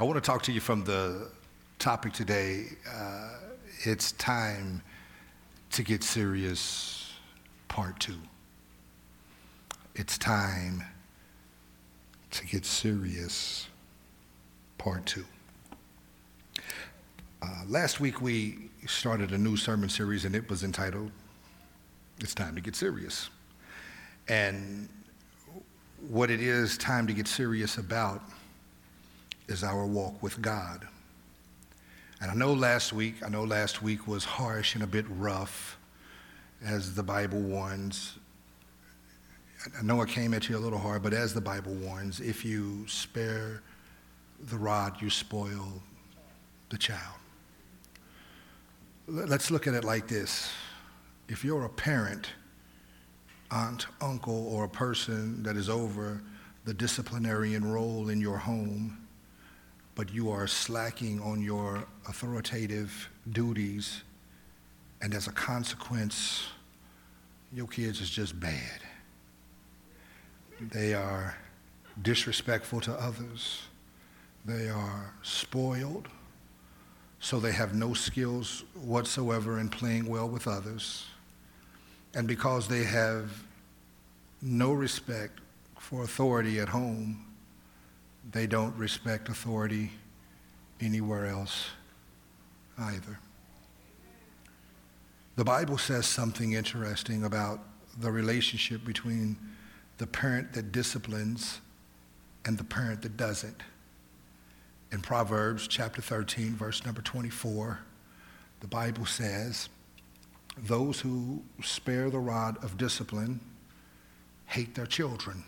I want to talk to you from the topic today. Uh, it's time to get serious, part two. It's time to get serious, part two. Uh, last week we started a new sermon series and it was entitled It's Time to Get Serious. And what it is time to get serious about is our walk with God. And I know last week, I know last week was harsh and a bit rough, as the Bible warns. I know I came at you a little hard, but as the Bible warns, if you spare the rod, you spoil the child. Let's look at it like this. If you're a parent, aunt, uncle, or a person that is over the disciplinarian role in your home, but you are slacking on your authoritative duties, and as a consequence, your kids is just bad. They are disrespectful to others. They are spoiled, so they have no skills whatsoever in playing well with others. And because they have no respect for authority at home, they don't respect authority anywhere else either. The Bible says something interesting about the relationship between the parent that disciplines and the parent that doesn't. In Proverbs chapter 13, verse number 24, the Bible says, Those who spare the rod of discipline hate their children,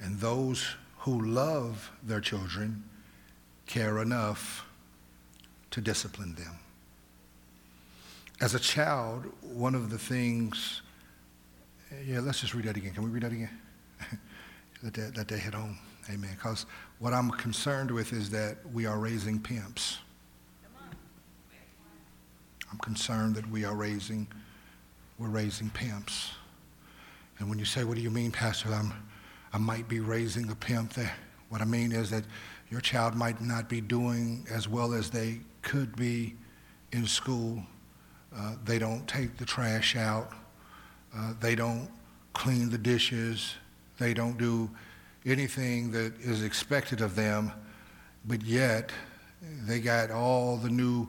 and those who love their children care enough to discipline them. As a child, one of the things, yeah, let's just read that again. Can we read that again? let, that, let that hit home. Amen. Because what I'm concerned with is that we are raising pimps. I'm concerned that we are raising, we're raising pimps. And when you say, what do you mean, Pastor? I'm, I might be raising a pimp. What I mean is that your child might not be doing as well as they could be in school. Uh, they don't take the trash out. Uh, they don't clean the dishes. They don't do anything that is expected of them. But yet, they got all the new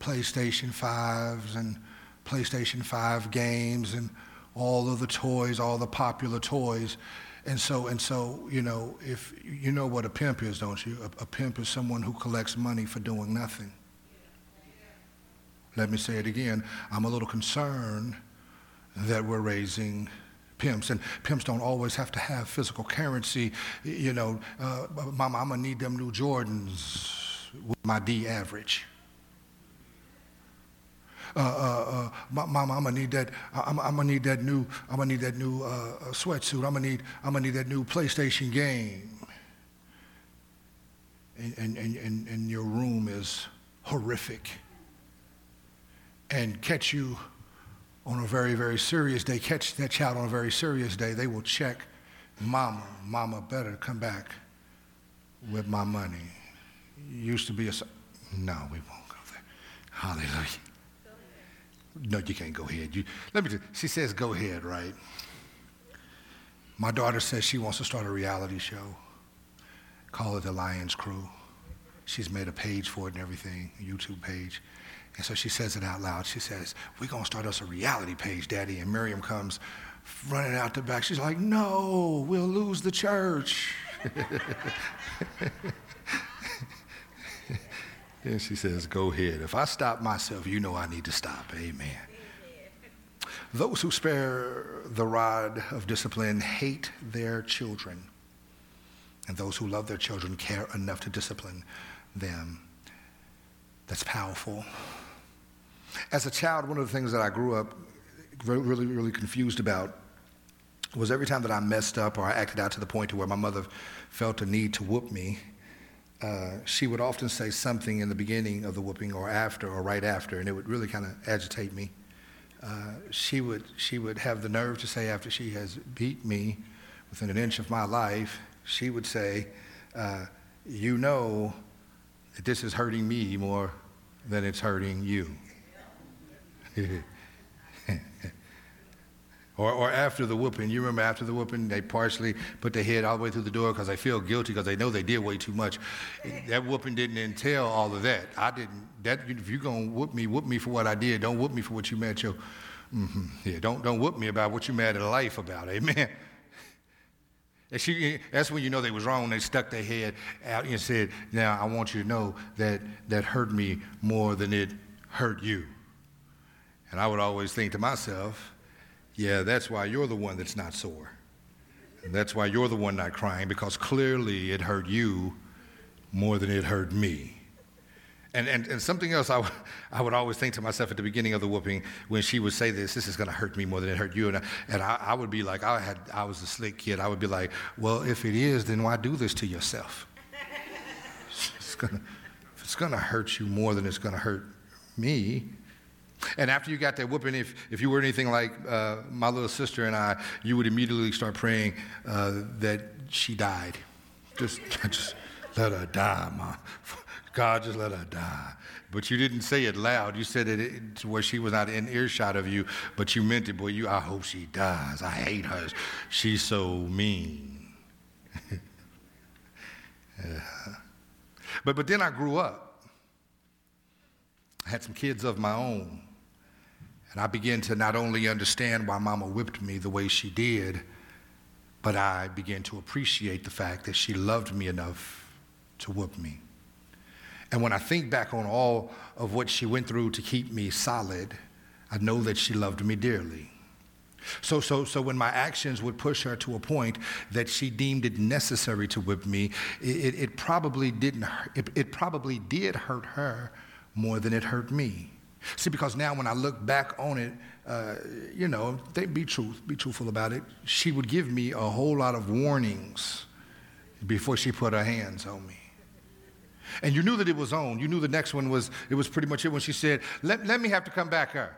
PlayStation 5s and PlayStation 5 games and all of the toys, all the popular toys. And so, and so, you know, if you know what a pimp is, don't you? A, a pimp is someone who collects money for doing nothing. Let me say it again. I'm a little concerned that we're raising pimps, and pimps don't always have to have physical currency. You know, uh, Mama, I'm gonna need them new Jordans with my D average uh, uh, mama, I'm gonna need that. I'm, I'm, gonna need that new. I'm gonna need that new uh, uh, sweatsuit. I'm gonna need. I'm gonna need that new PlayStation game. And, and, and, and your room is horrific. And catch you on a very, very serious day, catch that child on a very serious day, they will check, Mama, Mama better come back with my money. Used to be a. No, we won't go there. Hallelujah. No, you can't go ahead. You, let me. She says, "Go ahead." Right. My daughter says she wants to start a reality show. Call it the Lyons Crew. She's made a page for it and everything, a YouTube page. And so she says it out loud. She says, We're going to start us a reality page, Daddy. And Miriam comes running out the back. She's like, No, we'll lose the church. And she says, Go ahead. If I stop myself, you know I need to stop. Amen. Those who spare the rod of discipline hate their children, and those who love their children care enough to discipline them. That's powerful. As a child, one of the things that I grew up really, really confused about was every time that I messed up or I acted out to the point to where my mother felt a need to whoop me, uh, she would often say something in the beginning of the whooping or after or right after, and it would really kind of agitate me. Uh, she, would, she would have the nerve to say, after she has beat me within an inch of my life, she would say, uh, you know that this is hurting me more than it's hurting you. or, or after the whooping, you remember after the whooping, they partially put their head all the way through the door because they feel guilty because they know they did way too much. That whooping didn't entail all of that. I didn't. That if you're gonna whoop me, whoop me for what I did. Don't whoop me for what you mad your. Mm-hmm, yeah, don't don't whoop me about what you mad at life about. Amen. She, that's when you know they was wrong. They stuck their head out and said, "Now I want you to know that that hurt me more than it hurt you." And I would always think to myself, "Yeah, that's why you're the one that's not sore. And that's why you're the one not crying because clearly it hurt you more than it hurt me." And, and, and something else I, w- I would always think to myself at the beginning of the whooping when she would say this, this is going to hurt me more than it hurt you. And, I, and I, I would be like, I, had, I was a slick kid. I would be like, well, if it is, then why do this to yourself? it's gonna, if it's going to hurt you more than it's going to hurt me. And after you got that whooping, if, if you were anything like uh, my little sister and I, you would immediately start praying uh, that she died. Just, just let her die, Mom. God, just let her die. But you didn't say it loud. You said it to where she was not in earshot of you, but you meant it. Boy, you, I hope she dies. I hate her. She's so mean. yeah. But, but then I grew up. I had some kids of my own. And I began to not only understand why mama whipped me the way she did, but I began to appreciate the fact that she loved me enough to whoop me. And when I think back on all of what she went through to keep me solid, I know that she loved me dearly. So, so, so when my actions would push her to a point that she deemed it necessary to whip me, it, it probably didn't. It, it probably did hurt her more than it hurt me. See, because now when I look back on it, uh, you know, they be truth, be truthful about it. She would give me a whole lot of warnings before she put her hands on me. And you knew that it was on. You knew the next one was, it was pretty much it when she said, let, let me have to come back here.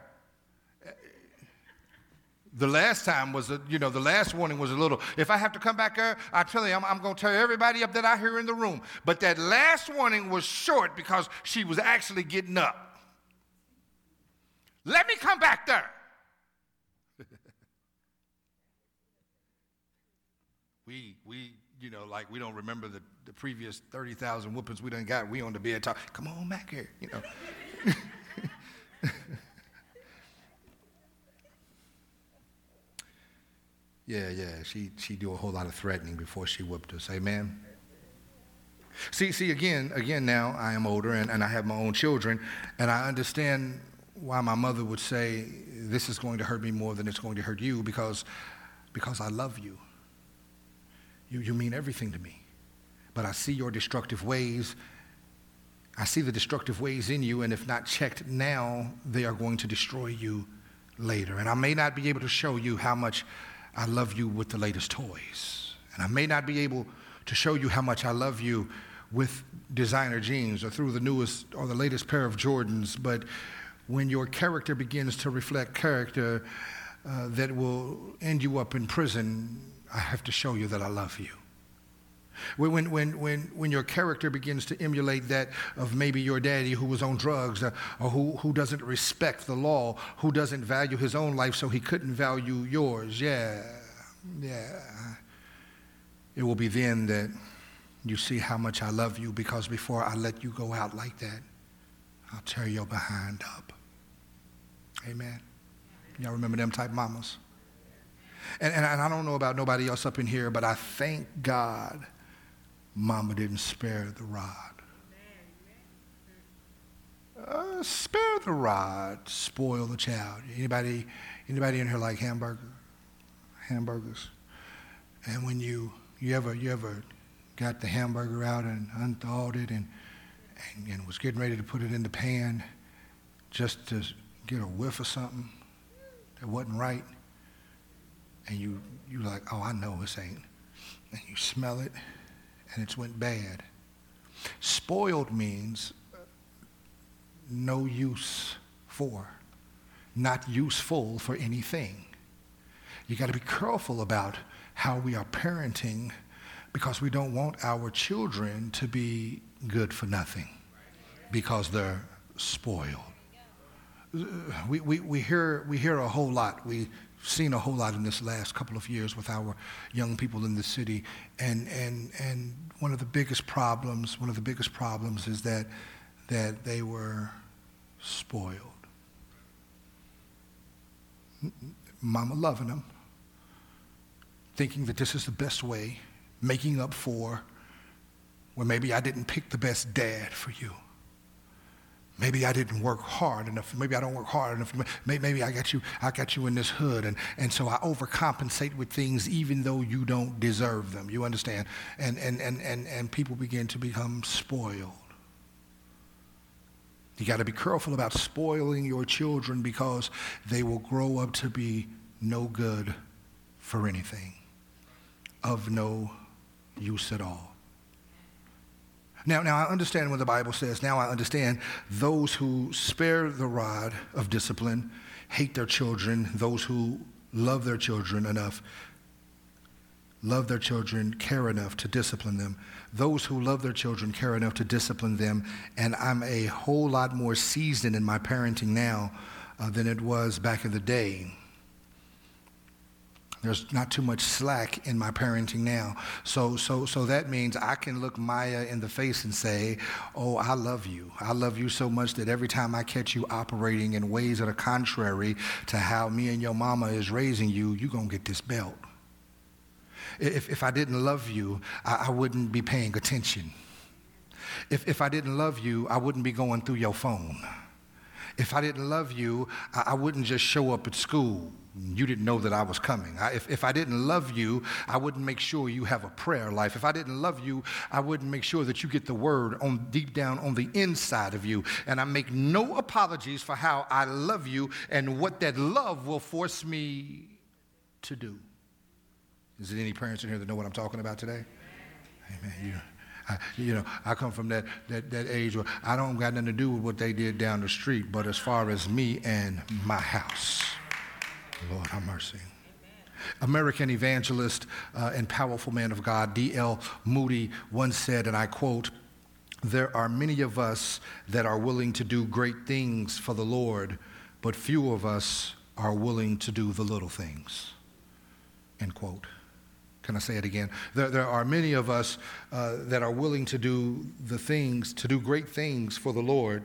The last time was, a, you know, the last warning was a little, if I have to come back here, I tell you, I'm, I'm going to tear everybody up that I hear in the room. But that last warning was short because she was actually getting up. Let me come back there. we, we, you know, like we don't remember the the previous 30,000 whoopings we done got, we on the bed talk, come on back here, you know. yeah, yeah, she, she do a whole lot of threatening before she whooped us, amen? See, see, again, again now I am older and, and I have my own children, and I understand why my mother would say, this is going to hurt me more than it's going to hurt you because, because I love you. You, you mean everything to me but I see your destructive ways. I see the destructive ways in you, and if not checked now, they are going to destroy you later. And I may not be able to show you how much I love you with the latest toys. And I may not be able to show you how much I love you with designer jeans or through the newest or the latest pair of Jordans, but when your character begins to reflect character uh, that will end you up in prison, I have to show you that I love you. When, when, when, when your character begins to emulate that of maybe your daddy who was on drugs uh, or who, who doesn't respect the law, who doesn't value his own life so he couldn't value yours, yeah, yeah. It will be then that you see how much I love you because before I let you go out like that, I'll tear your behind up. Amen. Y'all remember them type mamas? And, and I don't know about nobody else up in here, but I thank God Mama didn't spare the rod. Uh, spare the rod, spoil the child. Anybody, anybody in here like hamburger, hamburgers? And when you you ever you ever got the hamburger out and unthawed it and, and and was getting ready to put it in the pan, just to get a whiff of something that wasn't right, and you you like, oh, I know this ain't, and you smell it and it's went bad. Spoiled means no use for, not useful for anything. You got to be careful about how we are parenting because we don't want our children to be good for nothing because they're spoiled. We, we, we, hear, we hear a whole lot. We've seen a whole lot in this last couple of years with our young people in the city. And, and, and one of the biggest problems, one of the biggest problems is that, that they were spoiled. Mama loving them, thinking that this is the best way, making up for where maybe I didn't pick the best dad for you. Maybe I didn't work hard enough. Maybe I don't work hard enough. Maybe I got you, I got you in this hood. And, and so I overcompensate with things even though you don't deserve them. You understand? And, and, and, and, and people begin to become spoiled. You got to be careful about spoiling your children because they will grow up to be no good for anything, of no use at all. Now, now I understand what the Bible says. Now I understand those who spare the rod of discipline hate their children, those who love their children enough, love their children, care enough to discipline them. Those who love their children care enough to discipline them. And I'm a whole lot more seasoned in my parenting now uh, than it was back in the day. There's not too much slack in my parenting now. So, so, so that means I can look Maya in the face and say, Oh, I love you. I love you so much that every time I catch you operating in ways that are contrary to how me and your mama is raising you, you're going to get this belt. If, if I didn't love you, I, I wouldn't be paying attention. If, if I didn't love you, I wouldn't be going through your phone. If I didn't love you, I, I wouldn't just show up at school you didn't know that I was coming. I, if, if I didn't love you, I wouldn't make sure you have a prayer life. If I didn't love you, I wouldn't make sure that you get the word on deep down on the inside of you. And I make no apologies for how I love you and what that love will force me to do. Is there any parents in here that know what I'm talking about today? Amen. You, I, you know, I come from that, that, that age where I don't got nothing to do with what they did down the street, but as far as me and my house. Lord, have mercy. American evangelist uh, and powerful man of God, D.L. Moody, once said, and I quote, There are many of us that are willing to do great things for the Lord, but few of us are willing to do the little things. End quote. Can I say it again? There, there are many of us uh, that are willing to do the things, to do great things for the Lord,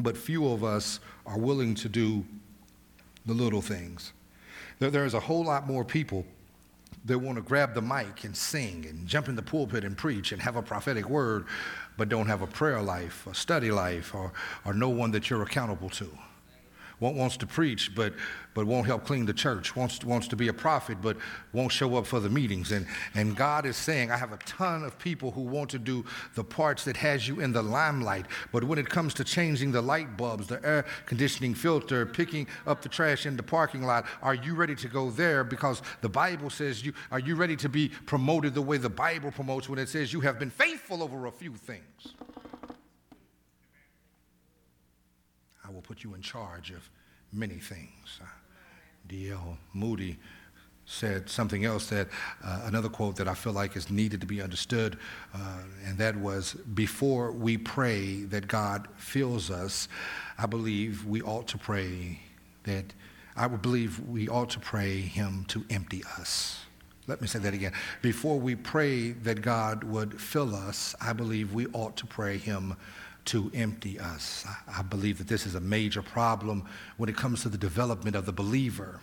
but few of us are willing to do the little things. There, there's a whole lot more people that want to grab the mic and sing and jump in the pulpit and preach and have a prophetic word, but don't have a prayer life, a study life, or, or no one that you're accountable to wants to preach, but, but won't help clean the church, wants, wants to be a prophet, but won't show up for the meetings. And, and God is saying, I have a ton of people who want to do the parts that has you in the limelight, but when it comes to changing the light bulbs, the air conditioning filter, picking up the trash in the parking lot, are you ready to go there? Because the Bible says, you, are you ready to be promoted the way the Bible promotes when it says you have been faithful over a few things? I will put you in charge of many things. Uh, D.L. Moody said something else that uh, another quote that I feel like is needed to be understood, uh, and that was before we pray that God fills us, I believe we ought to pray that I would believe we ought to pray Him to empty us. Let me say that again. Before we pray that God would fill us, I believe we ought to pray Him to empty us. I believe that this is a major problem when it comes to the development of the believer.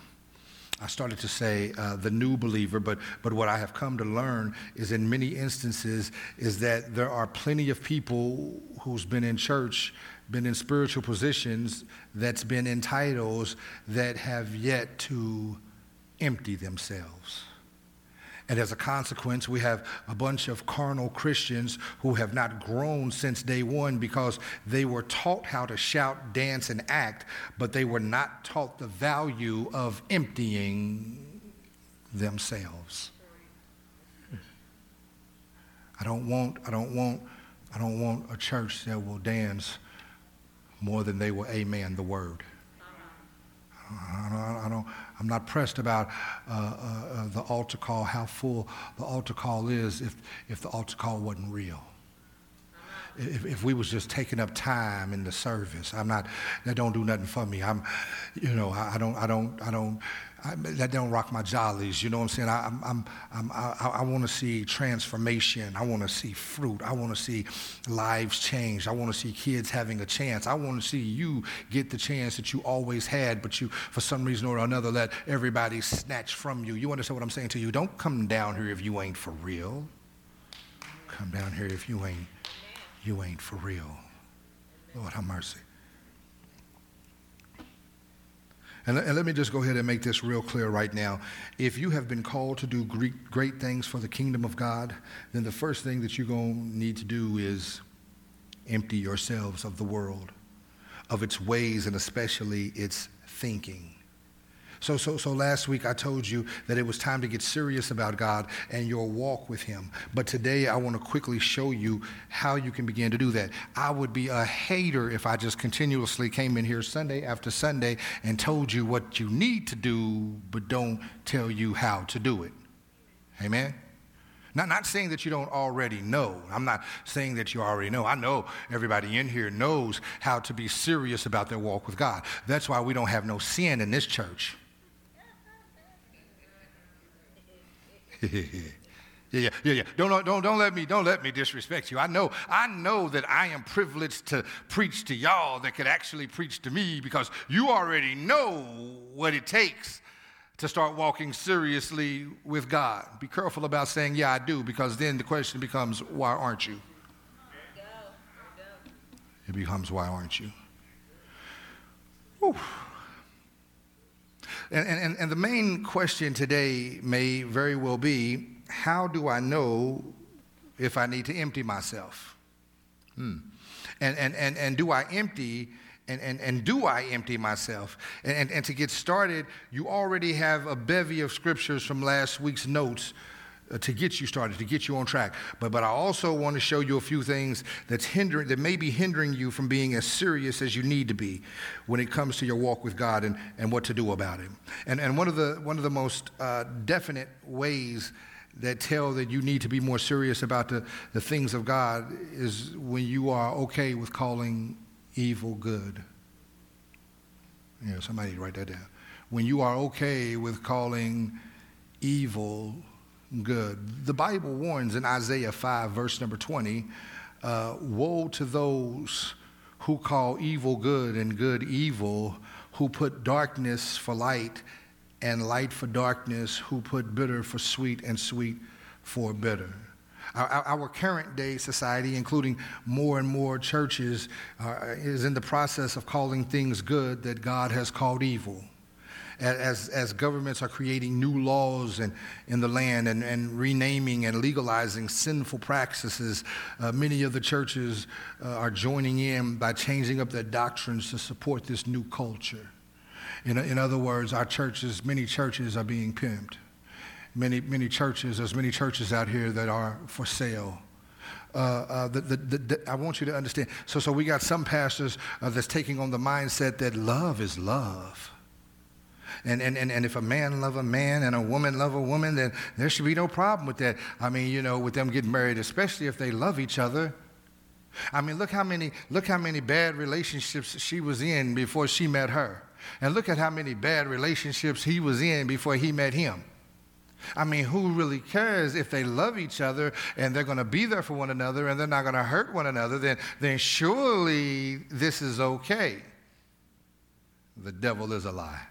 I started to say uh, the new believer, but, but what I have come to learn is in many instances is that there are plenty of people who's been in church, been in spiritual positions, that's been in titles that have yet to empty themselves. And as a consequence, we have a bunch of carnal Christians who have not grown since day one because they were taught how to shout, dance, and act, but they were not taught the value of emptying themselves. I don't want, I don't want, I don't want a church that will dance more than they will amen the word. I don't, I don't, I'm not pressed about uh, uh, uh, the altar call, how full the altar call is if, if the altar call wasn't real. If, if we was just taking up time in the service, I'm not, that don't do nothing for me. I'm, you know, I, I don't, I don't, I don't, I, that don't rock my jollies. You know what I'm saying? I, I'm, I'm, i I, want to see transformation. I want to see fruit. I want to see lives change. I want to see kids having a chance. I want to see you get the chance that you always had, but you, for some reason or another, let everybody snatch from you. You understand what I'm saying to you? Don't come down here if you ain't for real. Come down here if you ain't, you ain't for real. Lord, have mercy. And, and, let me just go ahead and make this real clear right now. If you have been called to do great, great things for the kingdom of God, then the first thing that you're going to need to do is empty yourselves of the world, of its ways, and especially its thinking. So, so, so last week I told you that it was time to get serious about God and your walk with Him. But today I want to quickly show you how you can begin to do that. I would be a hater if I just continuously came in here Sunday after Sunday and told you what you need to do, but don't tell you how to do it. Amen? Not, not saying that you don't already know. I'm not saying that you already know. I know everybody in here knows how to be serious about their walk with God. That's why we don't have no sin in this church. yeah, yeah, yeah, yeah. Don't, don't, don't let me, don't let me disrespect you. I know, I know that I am privileged to preach to y'all that could actually preach to me because you already know what it takes to start walking seriously with God. Be careful about saying, yeah, I do, because then the question becomes, why aren't you? It becomes, why aren't you? Whew. And, and, and the main question today may very well be how do I know if I need to empty myself? Hmm. And, and, and, and do I empty and, and, and do I empty myself? And, and, and to get started, you already have a bevy of scriptures from last week's notes to get you started, to get you on track. But, but I also want to show you a few things that's hindering, that may be hindering you from being as serious as you need to be when it comes to your walk with God and, and what to do about it. And, and one, of the, one of the most uh, definite ways that tell that you need to be more serious about the, the things of God is when you are okay with calling evil good. Yeah, somebody write that down. When you are okay with calling evil good. The Bible warns in Isaiah 5, verse number 20 uh, Woe to those who call evil good and good evil, who put darkness for light and light for darkness, who put bitter for sweet and sweet for bitter. Our, current day society, including more and more churches, uh, is in the process of calling things good that God has called evil as, as governments are creating new laws in, in the land and, and renaming and legalizing sinful practices, uh, many of the churches uh, are joining in by changing up their doctrines to support this new culture. In, in other words, our churches, many churches are being pimped. Many, many churches, there's many churches out here that are for sale. Uh, uh, the, the, the, I want you to understand. So, so we got some pastors uh, that's taking on the mindset that love is love. And, and, and, and if a man love a man and a woman love a woman, then there should be no problem with that. I mean, you know, with them getting married, especially if they love each other. I mean, look how many, look how many bad relationships she was in before she met her. And look at how many bad relationships he was in before he met him. I mean, who really cares if they love each other and they're going to be there for one another and they're not going to hurt one another? Then, then surely this is okay. The devil is a lie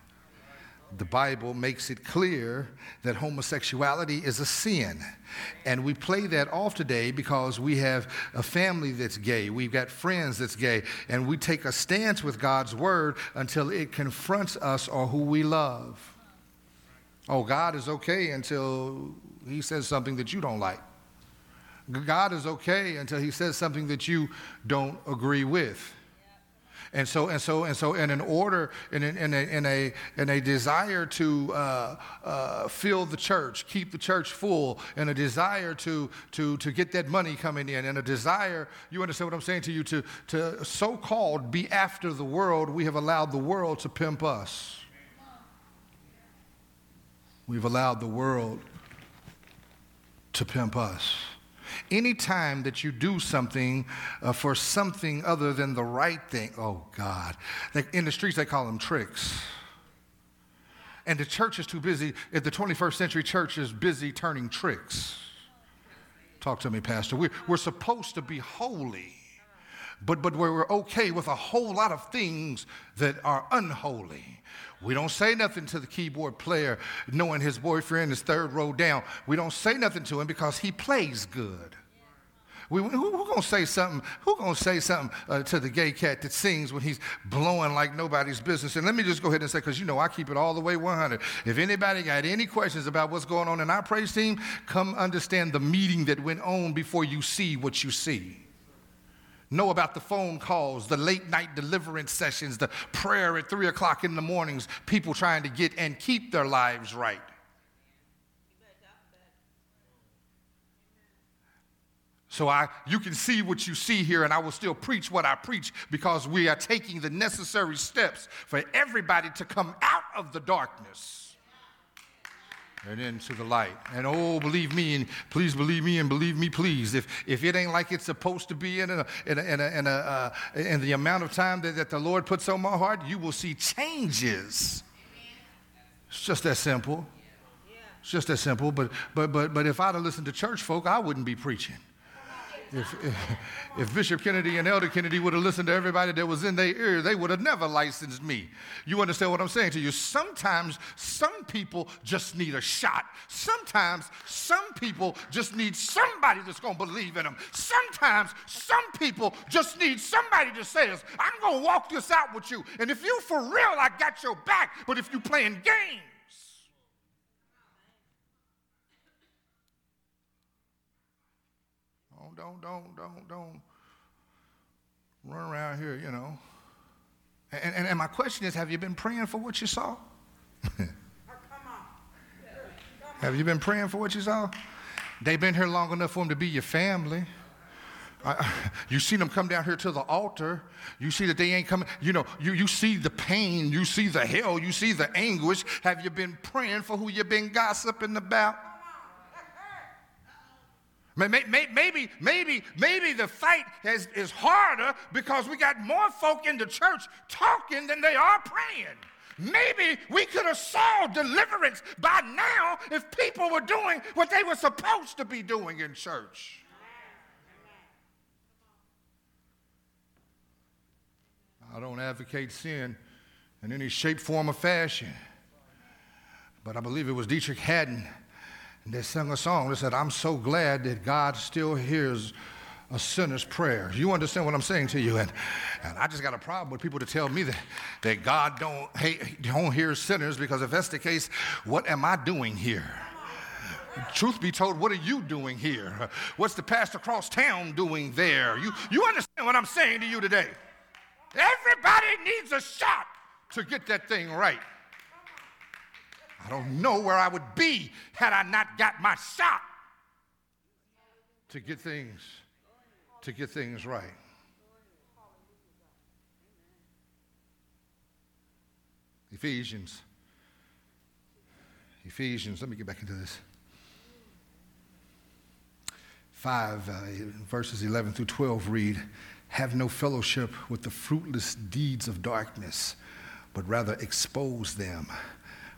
the Bible makes it clear that homosexuality is a sin. And we play that off today because we have a family that's gay, we've got friends that's gay, and we take a stance with God's word until it confronts us or who we love. Oh, God is okay until he says something that you don't like. God is okay until he says something that you don't agree with. And so, and so, and so, in an order, in, in, in, a, in, a, in a desire to uh, uh, fill the church, keep the church full, and a desire to, to, to get that money coming in, and a desire, you understand what I'm saying to you, to, to so called be after the world, we have allowed the world to pimp us. We've allowed the world to pimp us. Anytime that you do something uh, for something other than the right thing, oh God. in the streets, they call them tricks. And the church is too busy. If The 21st century church is busy turning tricks. Talk to me, Pastor. We're, we're supposed to be holy, but, but we're okay with a whole lot of things that are unholy. We don't say nothing to the keyboard player knowing his boyfriend is third row down. We don't say nothing to him because he plays good. We, who, who gonna say something? Who gonna say something uh, to the gay cat that sings when he's blowing like nobody's business? And let me just go ahead and say, because you know I keep it all the way 100. If anybody got any questions about what's going on in our praise team, come understand the meeting that went on before you see what you see know about the phone calls, the late night deliverance sessions, the prayer at three o'clock in the mornings, people trying to get and keep their lives right. So I, you can see what you see here, and I will still preach what I preach because we are taking the necessary steps for everybody to come out of the darkness and into the light. And oh, believe me, and please believe me, and believe me, please. If, if it ain't like it's supposed to be in, a, in, a, in, a, in, uh, in the amount of time that, that the Lord puts on my heart, you will see changes. It's just that simple. It's just that simple. But, but, but, but if I'd have listened to church folk, I wouldn't be preaching. If, if, Bishop Kennedy and Elder Kennedy would have listened to everybody that was in their ear, they would have never licensed me. You understand what I'm saying to you? Sometimes some people just need a shot. Sometimes some people just need somebody that's going to believe in them. Sometimes some people just need somebody to say this, I'm going to walk this out with you. And if you for real, I got your back. But if you playing games, don't, don't, don't, don't run around here, you know. And, and, and my question is have you been praying for what you saw? have you been praying for what you saw? They've been here long enough for them to be your family. I, you see them come down here to the altar. You see that they ain't coming. You know, you, you see the pain. You see the hell. You see the anguish. Have you been praying for who you've been gossiping about? Maybe, maybe, maybe the fight is, is harder because we got more folk in the church talking than they are praying. Maybe we could have saw deliverance by now if people were doing what they were supposed to be doing in church. I don't advocate sin in any shape, form, or fashion. But I believe it was Deitrick Haddon and they sang a song that said, I'm so glad that God still hears a sinner's prayer. You understand what I'm saying to you? And, and I just got a problem with people to tell me that, that God don't, hate, don't hear sinners because if that's the case, what am I doing here? Truth be told, what are you doing here? What's the pastor across town doing there? You, you understand what I'm saying to you today? Everybody needs a shot to get that thing right. I don't know where I would be had I not got my shot to get things to get things right. Ephesians. Ephesians, let me get back into this. 5, uh, verses 11 through 12 read, Have no fellowship with the fruitless deeds of darkness, but rather expose them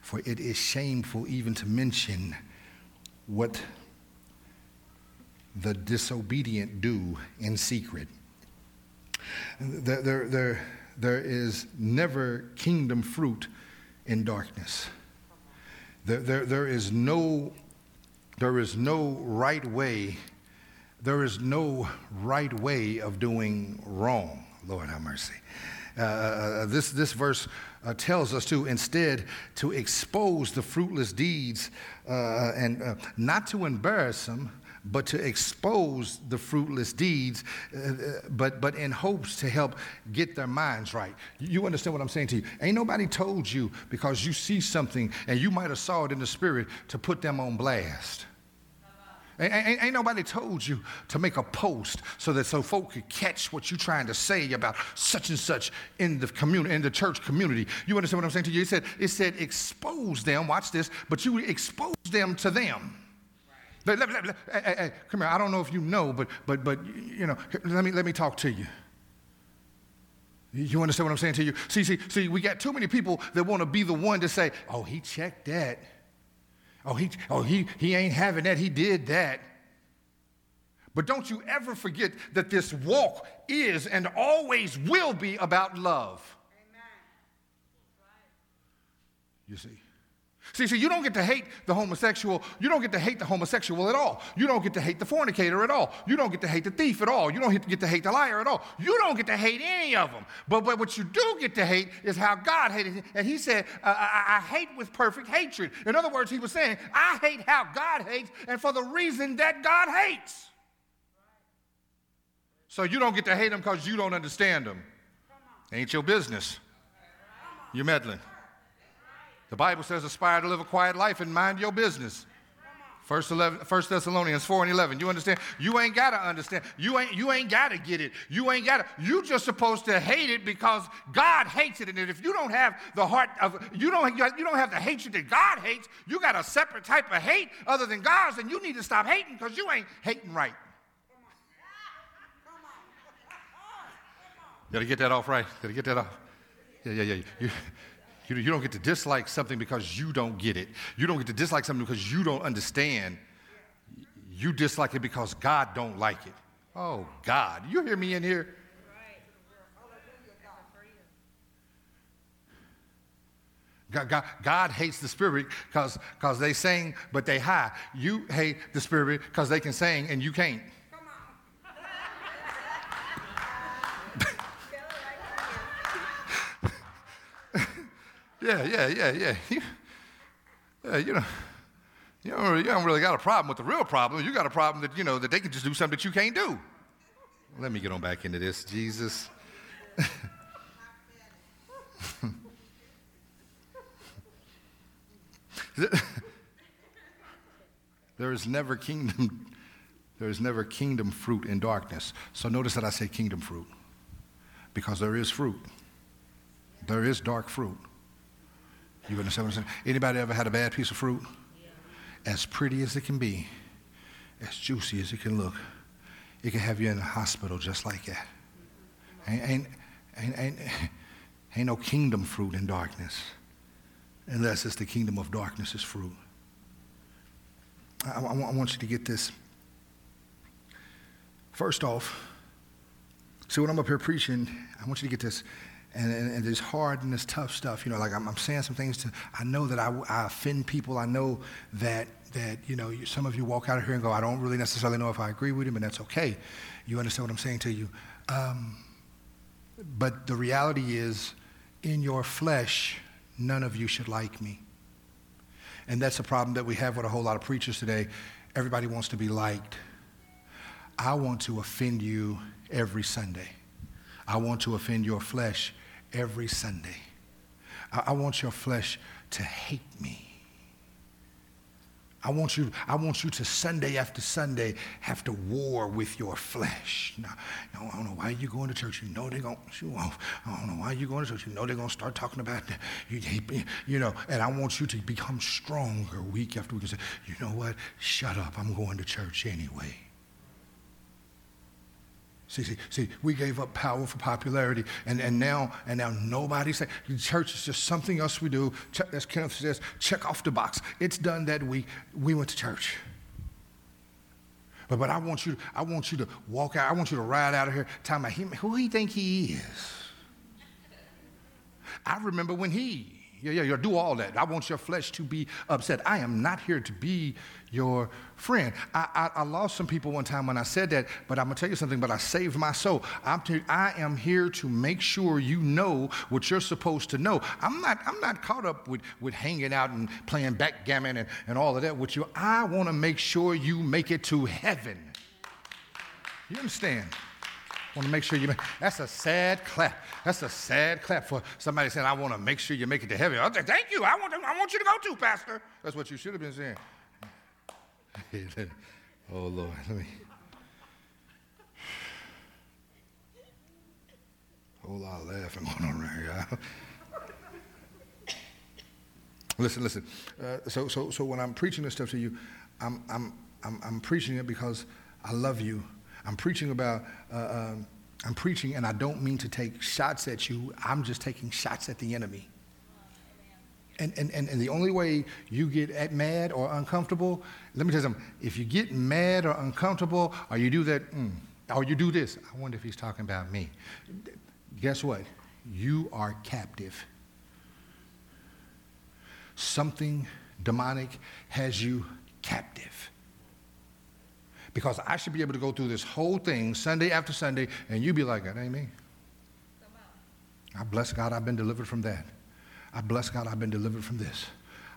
for it is shameful even to mention what the disobedient do in secret. There, there, there, there is never kingdom fruit in darkness. There, there, there, is no, there is no right way, there is no right way of doing wrong. Lord have mercy. Uh, uh, uh this, this verse uh, tells us to instead to expose the fruitless deeds uh, and uh, not to embarrass them but to expose the fruitless deeds, uh, but, but in hopes to help get their minds right. You understand what I'm saying to you? Ain't nobody told you because you see something and you might have saw it in the spirit to put them on blast. Ain't, ain't, nobody told you to make a post so that so folk could catch what you're trying to say about such and such in the community, in the church community. You understand what I'm saying to you? It said, it said expose them, watch this, but you expose them to them. Let, let, let, hey, hey, hey, come here. I don't know if you know, but but but you know, let me let me talk to you. You understand what I'm saying to you? See, see, see, we got too many people that want to be the one to say, oh, he checked that. Oh, he, oh he, he ain't having that. He did that. But don't you ever forget that this walk is and always will be about love. Amen. You see? See, see, you don't get to hate the homosexual. You don't get to hate the homosexual at all. You don't get to hate the fornicator at all. You don't get to hate the thief at all. You don't get to hate the liar at all. You don't get to hate any of them. But, but what you do get to hate is how God hated. And he said, I, I hate with perfect hatred. In other words, he was saying, I hate how God hates and for the reason that God hates. So you don't get to hate him because you don't understand him. Ain't your business. You're meddling. The Bible says, aspire to live a quiet life and mind your business. First, 11, First Thessalonians 4 and 11. You understand? You ain't got to understand. You ain't, you ain't got to get it. You ain't got to. You just supposed to hate it because God hates it. And if you don't have the heart of, you don't, you don't have the hatred that God hates, you got a separate type of hate other than God's, and you need to stop hating because you ain't hating right. Got to get that off right. Got to get that off. Yeah, yeah, yeah. You, you, you don't get to dislike something because you don't get it. You don't get to dislike something because you don't understand. You dislike it because God don't like it. Oh, God. You hear me in here? God, God, God, hates the spirit because they sing, but they high. You hate the spirit because they can sing and you can't. Yeah, yeah, yeah, yeah. You, yeah, you know, you don't, really, you don't really got a problem with the real problem. You got a problem that, you know, that they can just do something that you can't do. Let me get on back into this, Jesus. there is never kingdom there is never kingdom fruit in darkness so notice that i say kingdom fruit because there is fruit there is dark fruit you understand what I'm saying? Anybody ever had a bad piece of fruit? As pretty as it can be, as juicy as it can look, it can have you in the hospital just like that. Mm-hmm. Ain't, ain't, ain't, ain't, ain't no kingdom fruit in darkness unless it's the kingdom of darkness is fruit. I, I, I want you to get this. First off, see, when I'm up here preaching, I want you to get this and, and, and this hard and this tough stuff, you know, like I'm, I'm saying some things to, I know that I, I, offend people. I know that, that, you know, you, some of you walk out of here and go, I don't really necessarily know if I agree with him, and that's okay. You understand what I'm saying to you. Um, but the reality is, in your flesh, none of you should like me. And that's a problem that we have with a whole lot of preachers today. Everybody wants to be liked. I want to offend you every Sunday. I want to offend your flesh every Sunday. I, I want your flesh to hate me. I want you, I want you to Sunday after Sunday have to war with your flesh. Now, I don't know why you're going to church. You know they're going to I don't know why you're going to church. You know they're going to start talking about that. You, you know, and I want you to become stronger week after week and say, you know what? Shut up. I'm going to church anyway. See, see, see, we gave up power for popularity, and, and now and now nobody's saying church is just something else we do. Check, as Kenneth says, check off the box. It's done that week. We went to church. But, but I want you, I want you to walk out. I want you to ride out of here talking about him, who he think he is. I remember when he yeah, yeah, yeah, do all that. I want your flesh to be upset. I am not here to be your friend. I, I, I lost some people one time when I said that, but I'm going to tell you something, but I saved my soul. I'm I am here to make sure you know what you're supposed to know. I'm not, I'm not caught up with, with hanging out and playing backgammon and, and all of that with you. I want to make sure you make it to heaven. You understand? Want to make sure you make that's a sad clap that's a sad clap for somebody saying i want to make sure you make it to heaven say, thank you I want, to, I want you to go too pastor that's what you should have been saying Oh, Lord, let me. Whole lot of laughing going on right here. listen, listen. Uh, so, so, so when I'm preaching this stuff to you, I'm, I'm, I'm, I'm preaching it because I love you. I'm preaching about, uh, um, I'm preaching, and I don't mean to take shots at you. I'm just taking shots at the enemy. And, and, and, and the only way you get mad or uncomfortable, let me tell you something. If you get mad or uncomfortable, or you do that, mm, or you do this, I wonder if he's talking about me. Guess what? You are captive. Something demonic has you captive. Because I should be able to go through this whole thing Sunday after Sunday, and you be like, that ain't me. I bless God, I've been delivered from that. I bless God, I've been delivered from this.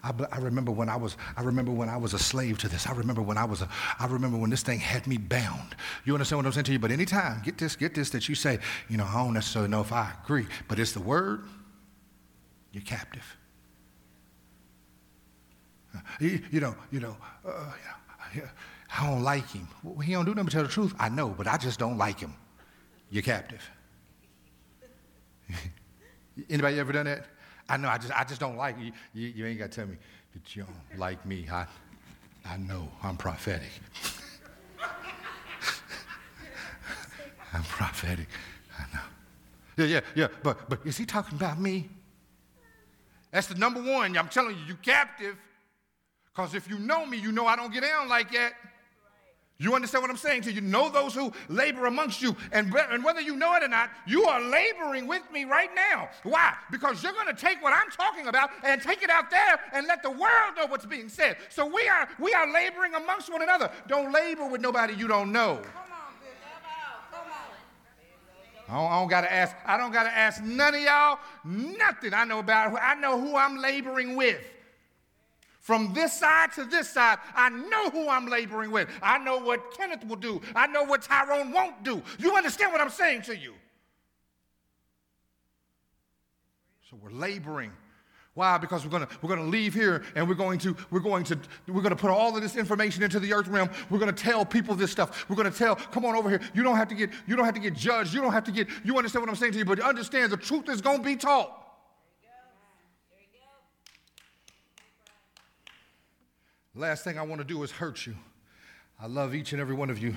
I, I, remember when I was I remember when I was a slave to this. I remember when I was a I remember when this thing had me bound. You understand what I'm saying to you? But anytime, get this, get this that you say, you know, I don't necessarily know if I agree, but it's the word, you're captive. You, you know, you know, uh, I don't like him. Well, he don't do nothing but tell the truth. I know, but I just don't like him. You're captive. Anybody ever done that? I know, I just, I just don't like you. You, you ain't got to tell me that you don't like me. I, I know I'm prophetic. I'm prophetic. I know. Yeah, yeah, yeah. But, but is he talking about me? That's the number one. I'm telling you, you captive. Because if you know me, you know I don't get down like that. You understand what I'm saying to you? Know those who labor amongst you. And, and whether you know it or not, you are laboring with me right now. Why? Because you're going to take what I'm talking about and take it out there and let the world know what's being said. So we are, we are laboring amongst one another. Don't labor with nobody you don't know. I don't, I don't gotta ask. I don't gotta ask none of y'all nothing. I know about. I know who I'm laboring with. From this side to this side, I know who I'm laboring with. I know what Kenneth will do. I know what Tyrone won't do. You understand what I'm saying to you? So we're laboring. Why? Because we're gonna we're gonna leave here and we're going to we're going to we're gonna put all of this information into the earth realm. We're gonna tell people this stuff. We're gonna tell, come on over here. You don't have to get you don't have to get judged. You don't have to get. You understand what I'm saying to you? But understand the truth is gonna be taught. Last thing I want to do is hurt you. I love each and every one of you,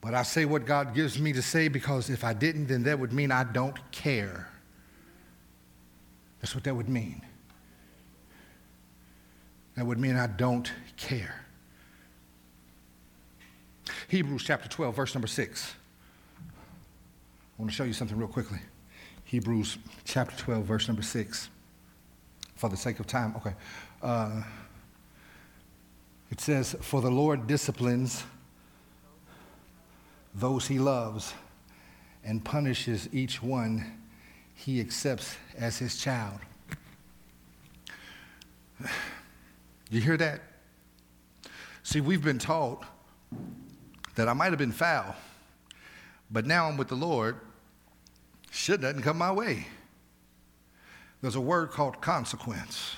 but I say what God gives me to say because if I didn't, then that would mean I don't care. That's what that would mean. That would mean I don't care. Hebrews chapter 12, verse number 6. I want to show you something real quickly. Hebrews chapter 12, verse number 6. For the sake of time, okay. Uh, it says, For the Lord disciplines those he loves and punishes each one he accepts as his child. You hear that? See, we've been taught that I might have been foul, but now I'm with the Lord. Shit doesn't come my way. There's a word called consequence.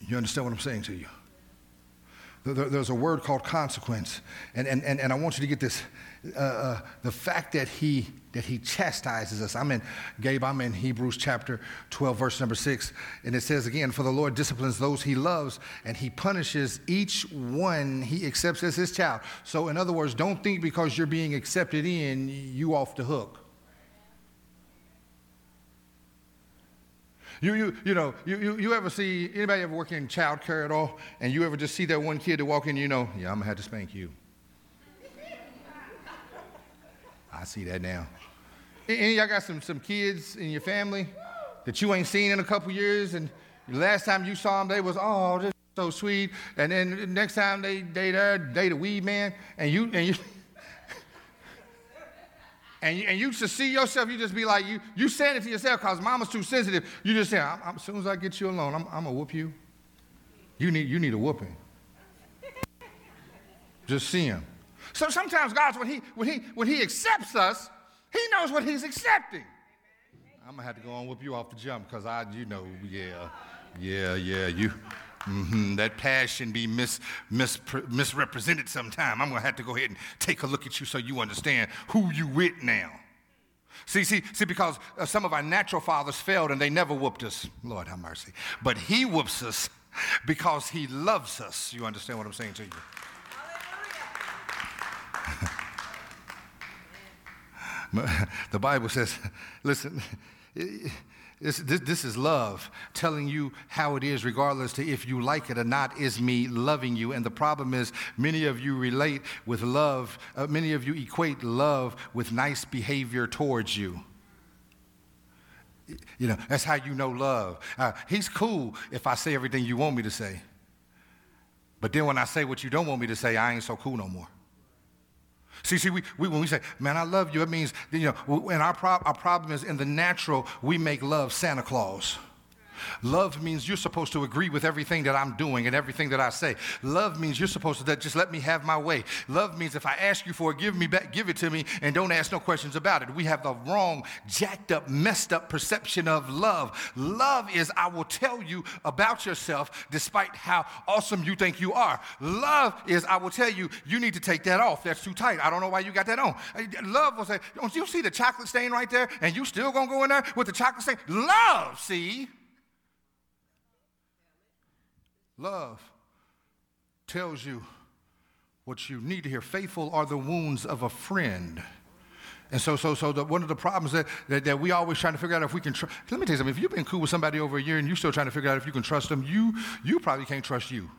You understand what I'm saying to you? There's a word called consequence. And, and, and, and I want you to get this uh, uh, the fact that he, that he chastises us. I'm in, Gabe, I'm in Hebrews chapter 12, verse number 6. And it says again, For the Lord disciplines those he loves, and he punishes each one he accepts as his child. So, in other words, don't think because you're being accepted in, you off the hook. You, you, you know, you, you, you ever see, anybody ever work in child care at all? And you ever just see that one kid that walk in, you know, yeah, I'm to have to spank you. I see that now. Any y'all got some, some kids in your family that you ain't seen in a couple years, and last time you saw them, they was, oh, just so sweet. And then next time they they there, they the weed man, and you and you and you, and you to see yourself, you just be like, you, you saying it to yourself because mama's too sensitive. You just say, I'm, I'm, as soon as I get you alone, I'm, I'm going to whoop you. You need, you need a whooping. just see him. So sometimes God's, when he, when, he, when he accepts us, he knows what he's accepting. I'm going to have to go and whoop you off the jump because I, you know, yeah, yeah, yeah, you, Mm-hmm. That passion be mis, mis, misrepresented sometime. I'm going to have to go ahead and take a look at you so you understand who you with now. See, see, see, because uh, some of our natural fathers failed and they never whooped us. Lord have mercy. But he whoops us because he loves us. You understand what I'm saying to you? the Bible says, listen, this, this, this, is love. Telling you how it is, regardless to if you like it or not, is me loving you. And the problem is, many of you relate with love, uh, many of you equate love with nice behavior towards you. You know, that's how you know love. Uh, he's cool if I say everything you want me to say. But then when I say what you don't want me to say, I ain't so cool no more. See, see, we, we, when we say, man, I love you, it means, you know, and our, pro- our problem is in the natural, we make love Santa Claus. Love means you're supposed to agree with everything that I'm doing and everything that I say. Love means you're supposed to just let me have my way. Love means if I ask you for it, give me back, give it to me, and don't ask no questions about it. We have the wrong, jacked up, messed up perception of love. Love is I will tell you about yourself despite how awesome you think you are. Love is I will tell you you need to take that off. That's too tight. I don't know why you got that on. Love will say, don't you see the chocolate stain right there? And you still gonna go in there with the chocolate stain? Love, see? Love tells you what you need to hear. Faithful are the wounds of a friend. And so, so, so the, one of the problems that, that, that, we always trying to figure out if we can trust. Let me tell you something. If you've been cool with somebody over a year and you're still trying to figure out if you can trust them, you, you probably can't trust you.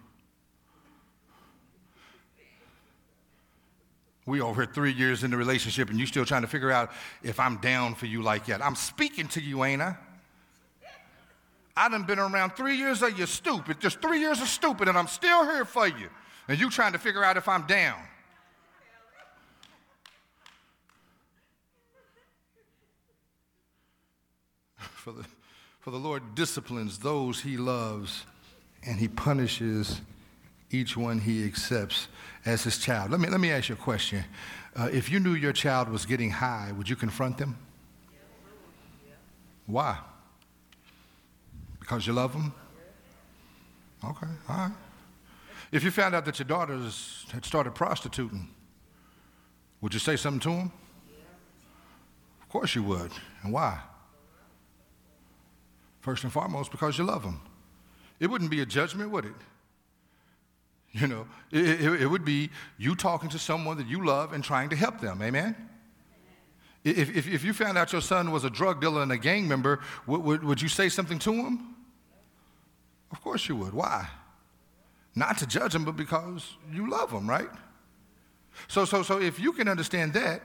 We over three years in the relationship and you're still trying to figure out if I'm down for you like that. I'm speaking to you, ain't I? I done been around three years of you stupid, just three years of stupid, and I'm still here for you. And you trying to figure out if I'm down. For the, for the Lord disciplines those he loves, and he punishes each one he accepts as his child. Let me, let me ask you a question. Uh, if you knew your child was getting high, would you confront them? Why? Because you love them? Okay, all right. If you found out that your daughters had started prostituting, would you say something to them? Of course you would. And why? First and foremost, because you love them. It wouldn't be a judgment, would it? You know, it, it, it, would be you talking to someone that you love and trying to help them. Amen? If, if, if you found out your son was a drug dealer and a gang member, would, would, would you say something to him? Of course you would. Why? Not to judge them, but because you love them, right? So, so, so if you can understand that,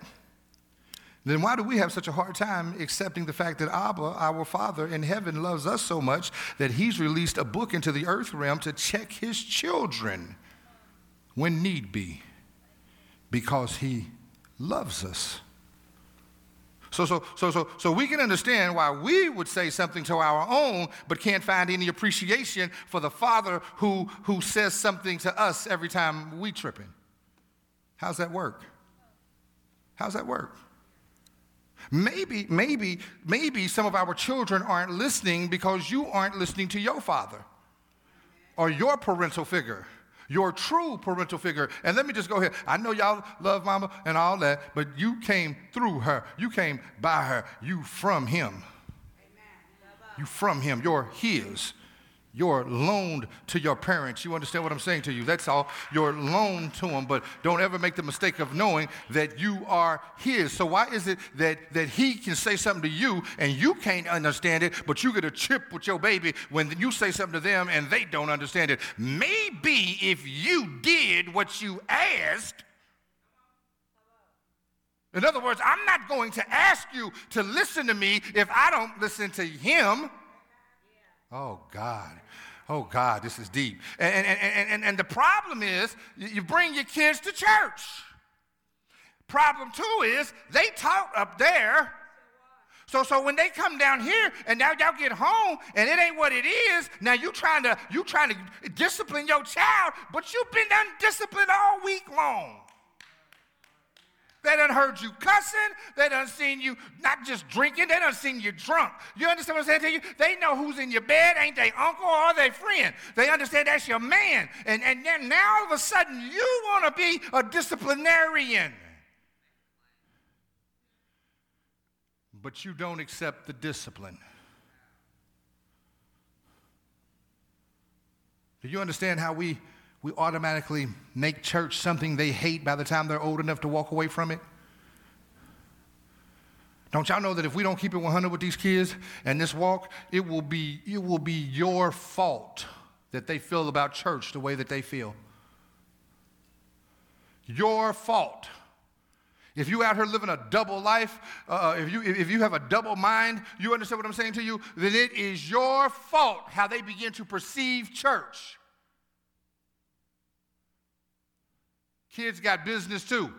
then why do we have such a hard time accepting the fact that Abba, our Father in heaven, loves us so much that He's released a book into the earth realm to check His children when need be because He loves us? So, so, so, so, so we can understand why we would say something to our own, but can't find any appreciation for the Father who, who says something to us every time we tripping. How's that work? How's that work? Maybe, maybe, maybe some of our children aren't listening because you aren't listening to your father or your parental figure your true parental figure. And let me just go here. I know y'all love mama and all that, but you came through her. You came by her. You from him. Amen. You from him. You're his. You're loaned to your parents. You understand what I'm saying to you? That's all. You're loaned to them, but don't ever make the mistake of knowing that you are His. So why is it that, that He can say something to you and you can't understand it, but you get a chip with your baby when you say something to them and they don't understand it? Maybe if you did what you asked, in other words, I'm not going to ask you to listen to me if I don't listen to Him. Oh, God. Oh, God, this is deep. And, and, and, and, and the problem is, you bring your kids to church. Problem two is, they talk up there. So, so when they come down here and now y'all get home and it ain't what it is, now you trying to you trying to discipline your child, but you've been undisciplined all week long. They done heard you cussing. They done seen you not just drinking, they done seen you drunk. You understand what I'm saying to you? They know who's in your bed, ain't they uncle or they friend. They understand that's your man. And, and then now all of a sudden you want to be a disciplinarian. But you don't accept the discipline. Do you understand how we we automatically make church something they hate by the time they're old enough to walk away from it? Don't y'all know that if we don't keep it 100 with these kids and this walk, it will be, it will be your fault that they feel about church the way that they feel. Your fault. If you out here living a double life, uh, if, you, if you have a double mind, you understand what I'm saying to you? Then it is your fault how they begin to perceive church. Kids got business too.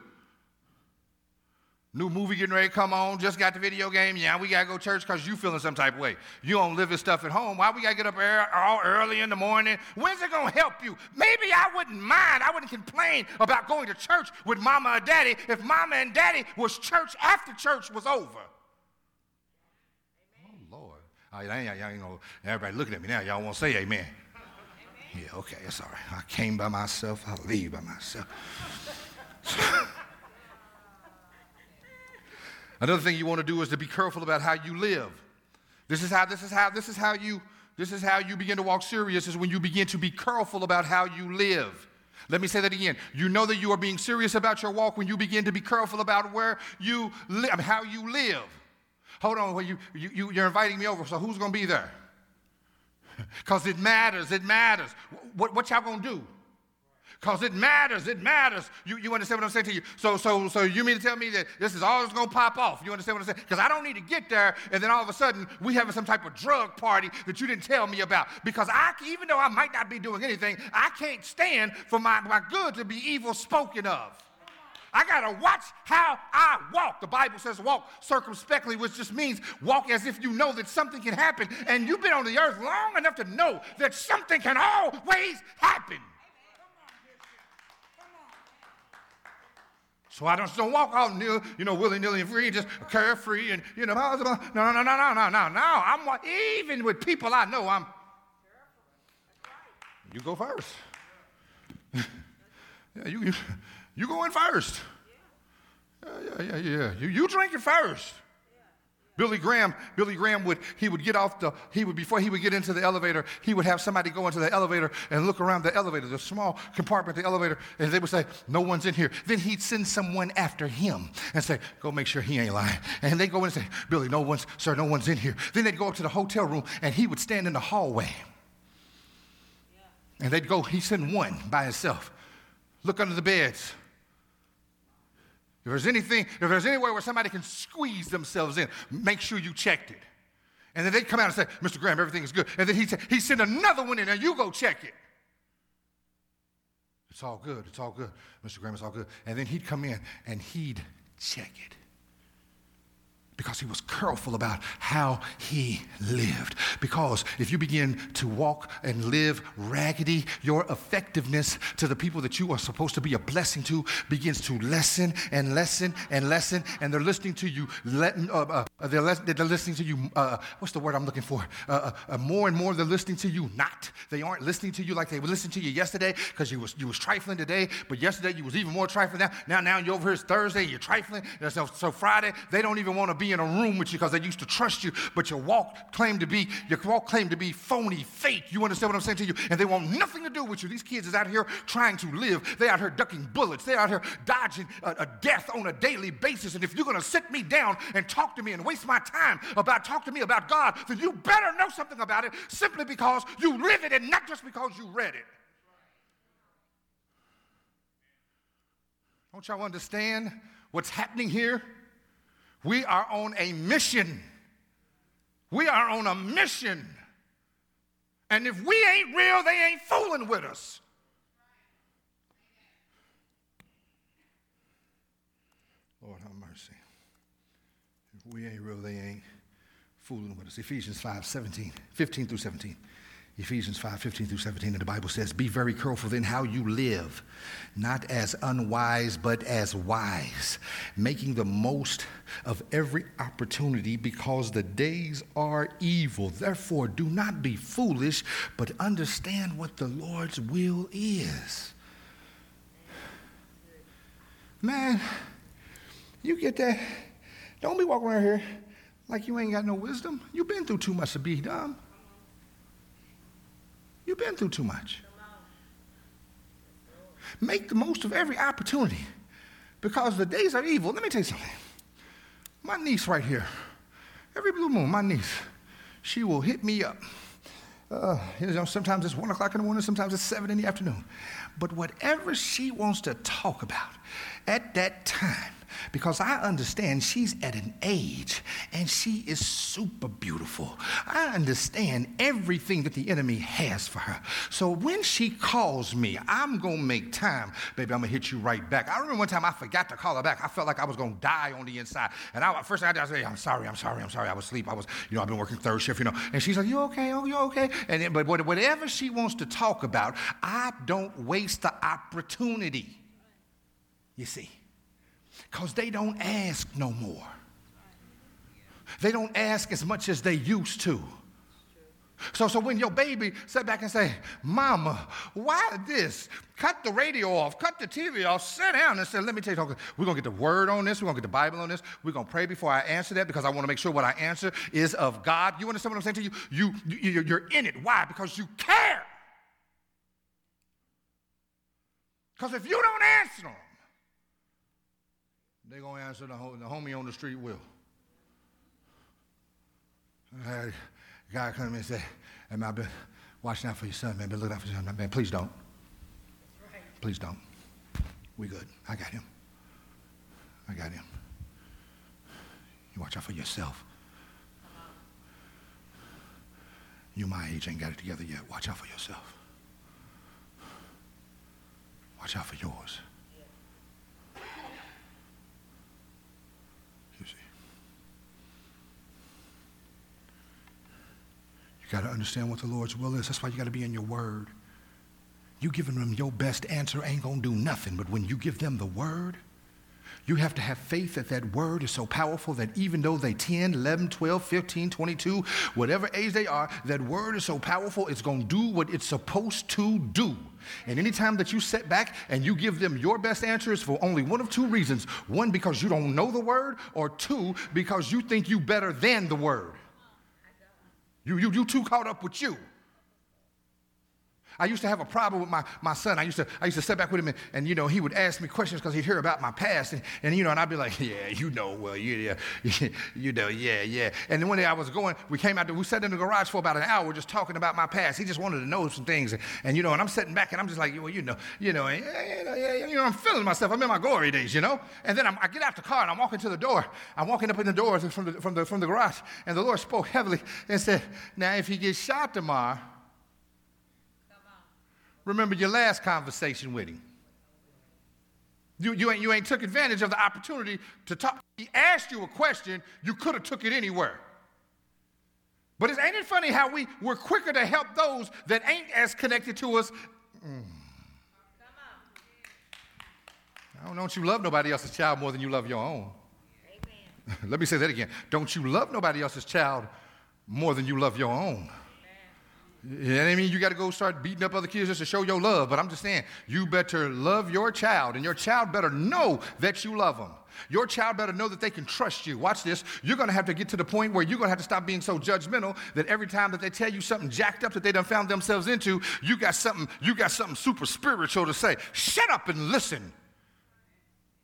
New movie getting ready to come on, just got the video game. Yeah, we got to go church because you feeling some type of way. You don't live this stuff at home. Why we got to get up all early in the morning? When's it going to help you? Maybe I wouldn't mind. I wouldn't complain about going to church with mama and daddy if mama and daddy was church after church was over. Amen. Oh, Lord. Oh, y'all, y'all, you know, everybody looking at me now. Y'all won't say amen. Yeah, okay, it's all right. I came by myself, I'll leave by myself. Another thing you want to do is to be careful about how you live. This is how this is how this is how you this is how you begin to walk serious is when you begin to be careful about how you live. Let me say that again. You know that you are being serious about your walk when you begin to be careful about where you live, how you live. Hold on, well, you, you, you're inviting me over, so who's going to be there? Because it matters, it matters. What, what y'all gonna do? Because it matters, it matters. You, you understand what I'm saying to you? So, so, so you mean to tell me that this is all that's gonna pop off? You understand what I'm saying? Because I don't need to get there and then all of a sudden we having some type of drug party that you didn't tell me about. Because I, even though I might not be doing anything, I can't stand for my, my good to be evil spoken of. I got to watch how I walk. The Bible says walk circumspectly, which just means walk as if you know that something can happen. And you've been on the earth long enough to know that something can always happen. So I don't walk out, nil, you know, willy nilly and free, just carefree and, you know, blah, no, no, no, no, no, no, no. I'm even with people I know, I'm. You go first. yeah, you, you, you go in first. Yeah, yeah, yeah, yeah. You, you drink it first. Billy Graham, Billy Graham would he would get off the he would before he would get into the elevator, he would have somebody go into the elevator and look around the elevator, the small compartment the elevator, and they would say, No one's in here. Then he'd send someone after him and say, Go make sure he ain't lying. And they go in and say, Billy, no one's, sir, no one's in here. Then they'd go up to the hotel room and he would stand in the hallway. And they'd go, he'd send one by himself. Look under the beds. If there's anything, if there's anywhere where somebody can squeeze themselves in, make sure you checked it. And then they'd come out and say, Mr. Graham, everything is good. And then he'd, he'd send another one in and you go check it. It's all good. It's all good. Mr. Graham, it's all good. And then he'd come in and he'd check it because he was careful about how he lived. Because if you begin to walk and live raggedy, your effectiveness to the people that you are supposed to be a blessing to begins to lessen and lessen and lessen, and they're listening to you. Let, uh, uh, they're, they're, listening to you. Uh, what's the word I'm looking for? Uh, uh, uh, more and more, they're listening to you. Not. They aren't listening to you like they were listening to you yesterday because you was you was trifling today, but yesterday you was even more trifling. Now, now, now you're over here. It's Thursday. You're trifling. So, so Friday, they don't even want to be be in a room with you because they used to trust you, but your walk claimed to be, your walk claimed to be phony, fake. You understand what I'm saying to you? And they want nothing to do with you. These kids is out here trying to live. They out here ducking bullets. They out here dodging a, a death on a daily basis. And if you're going to sit me down and talk to me and waste my time about talk to me about God, then you better know something about it simply because you live it and not just because you read it. Don't y'all understand what's happening here? We are on a mission. We are on a mission. And if we ain't real, they ain't fooling with us. Lord have mercy. If we ain't real, they ain't fooling with us. Ephesians 5, 17, 15 through 17. Ephesians 5 15 through 17, and the Bible says, Be very careful then how you live, not as unwise, but as wise, making the most of every opportunity because the days are evil. Therefore, do not be foolish, but understand what the Lord's will is. Man, you get that? Don't be walking around here like you ain't got no wisdom. You've been through too much to be dumb. You've been through too much. Make the most of every opportunity because the days are evil. Let me tell you something. My niece right here, every blue moon, my niece, she will hit me up. Uh, you know, sometimes it's one o'clock in the morning, sometimes it's seven in the afternoon. But whatever she wants to talk about at that time, because I understand she's at an age and she is super beautiful. I understand everything that the enemy has for her. So when she calls me, I'm going to make time. Baby, I'm going to hit you right back. I remember one time I forgot to call her back. I felt like I was going to die on the inside. And I, first thing I did, I said, I'm sorry, I'm sorry, I'm sorry. I was asleep. I was, you know, I've been working third shift, you know. And she's like, you okay? Oh, you okay? And then, but whatever she wants to talk about, I don't waste the opportunity. You see because they don't ask no more. They don't ask as much as they used to. So, so when your baby sat back and say, Mama, why this? Cut the radio off, cut the TV off, sit down and say, let me tell you. We're going to get the word on this. We're going to get the Bible on this. We're going to pray before I answer that because I want to make sure what I answer is of God. You understand what I'm saying to you? You, you you're in it. Why? Because you care. Because if you don't answer them, they're going to answer the, the homie on the street will. I had a guy come to me and say, hey, man, I've been watching out for your son, man. Been looking out for your son. Man, please don't. Right. Please don't. We good. I got him. I got him. You watch out for yourself. You my age ain't got it together yet. Watch out for yourself. Watch out for yours. You got to understand what the Lord's will is. That's why you got to be in your word. You giving them your best answer ain't going to do nothing, but when you give them the word, you have to have faith that that word is so powerful that even though they 10, 11, 12, 15, 22, whatever age they are, that word is so powerful, it's going to do what it's supposed to do. And anytime that you sit back and you give them your best answers for only one of two reasons one, because you don't know the word, or two, because you think you better than the word. You, you, you too caught up with you. I used to have a problem with my, my son. I used to, I used to sit back with him and, and you know, he would ask me questions because he'd hear about my past. And, and, you know, and I'd be like, yeah, you know, well, yeah, yeah, you know, yeah, yeah. And then one day I was going, we came out, we sat in the garage for about an hour just talking about my past. He just wanted to know some things. And, and you know, and I'm sitting back and I'm just like, well, you know, you know, yeah, you know, I'm feeling myself. I'm in my glory days, you know. And then I'm, i get out the car and I'm walking to the door. I'm walking up in the door from the, from the, from the garage. And the Lord spoke heavily and said, now if he gets shot tomorrow, remember your last conversation with him. You, you, ain't, you ain't took advantage of the opportunity to talk. He asked you a question, you could have took it anywhere. But it, ain't it funny how we, we're quicker to help those that ain't as connected to us? Mm. Don't, don't you love nobody else's child more than you love your own? Let me say that again. Don't you love nobody else's child more than you love your own? I mean? You got to go start beating up other kids just to show your love. But I'm just saying, you better love your child, and your child better know that you love them. Your child better know that they can trust you. Watch this. You're going to have to get to the point where you're going to have to stop being so judgmental that every time that they tell you something jacked up that they done found themselves into, you got something, you got something super spiritual to say. Shut up and listen.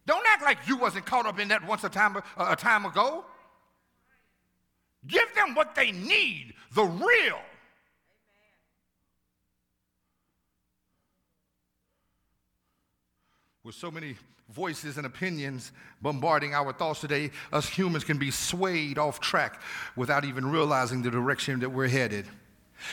Don't act like you wasn't caught up in that once a time, a time ago. Give them what they need, the real. With so many voices and opinions bombarding our thoughts today, us humans can be swayed off track without even realizing the direction that we're headed.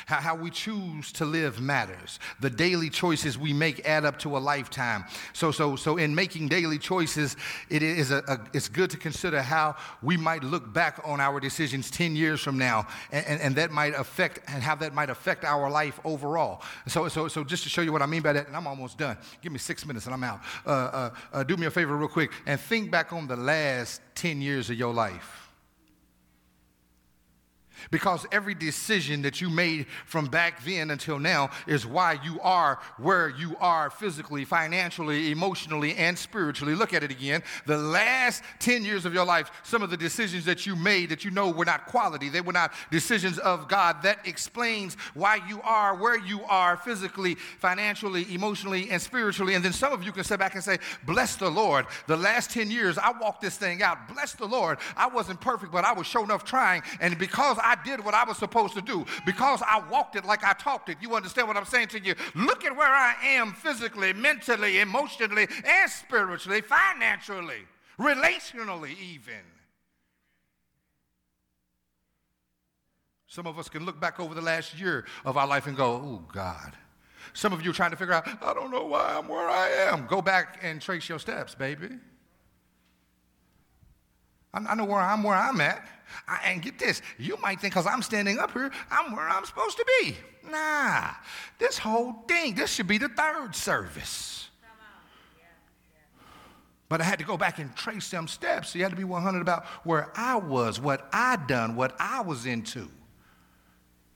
How, we choose to live matters. The daily choices we make add up to a lifetime. So, so, so in making daily choices, it is a, a it's good to consider how we might look back on our decisions 10 years from now, and, and, and, that might affect, and how that might affect our life overall. So, so, so just to show you what I mean by that, and I'm almost done. Give me six minutes and I'm out. Uh, uh, uh, do me a favor real quick and think back on the last 10 years of your life. Because every decision that you made from back then until now is why you are where you are physically, financially, emotionally, and spiritually. Look at it again. The last 10 years of your life, some of the decisions that you made that you know were not quality, they were not decisions of God. That explains why you are where you are physically, financially, emotionally, and spiritually. And then some of you can step back and say, Bless the Lord. The last 10 years, I walked this thing out. Bless the Lord. I wasn't perfect, but I was sure enough trying. And because I did what I was supposed to do because I walked it like I talked it. You understand what I'm saying to you? Look at where I am physically, mentally, emotionally, and spiritually, financially, relationally, even. Some of us can look back over the last year of our life and go, oh, God. Some of you are trying to figure out, I don't know why I'm where I am. Go back and trace your steps, baby. I know where I'm where I'm at. I, and get this, you might think because I'm standing up here, I'm where I'm supposed to be. Nah, this whole thing, this should be the third service. But I had to go back and trace them steps. So you had to be 100 about where I was, what I done, what I was into.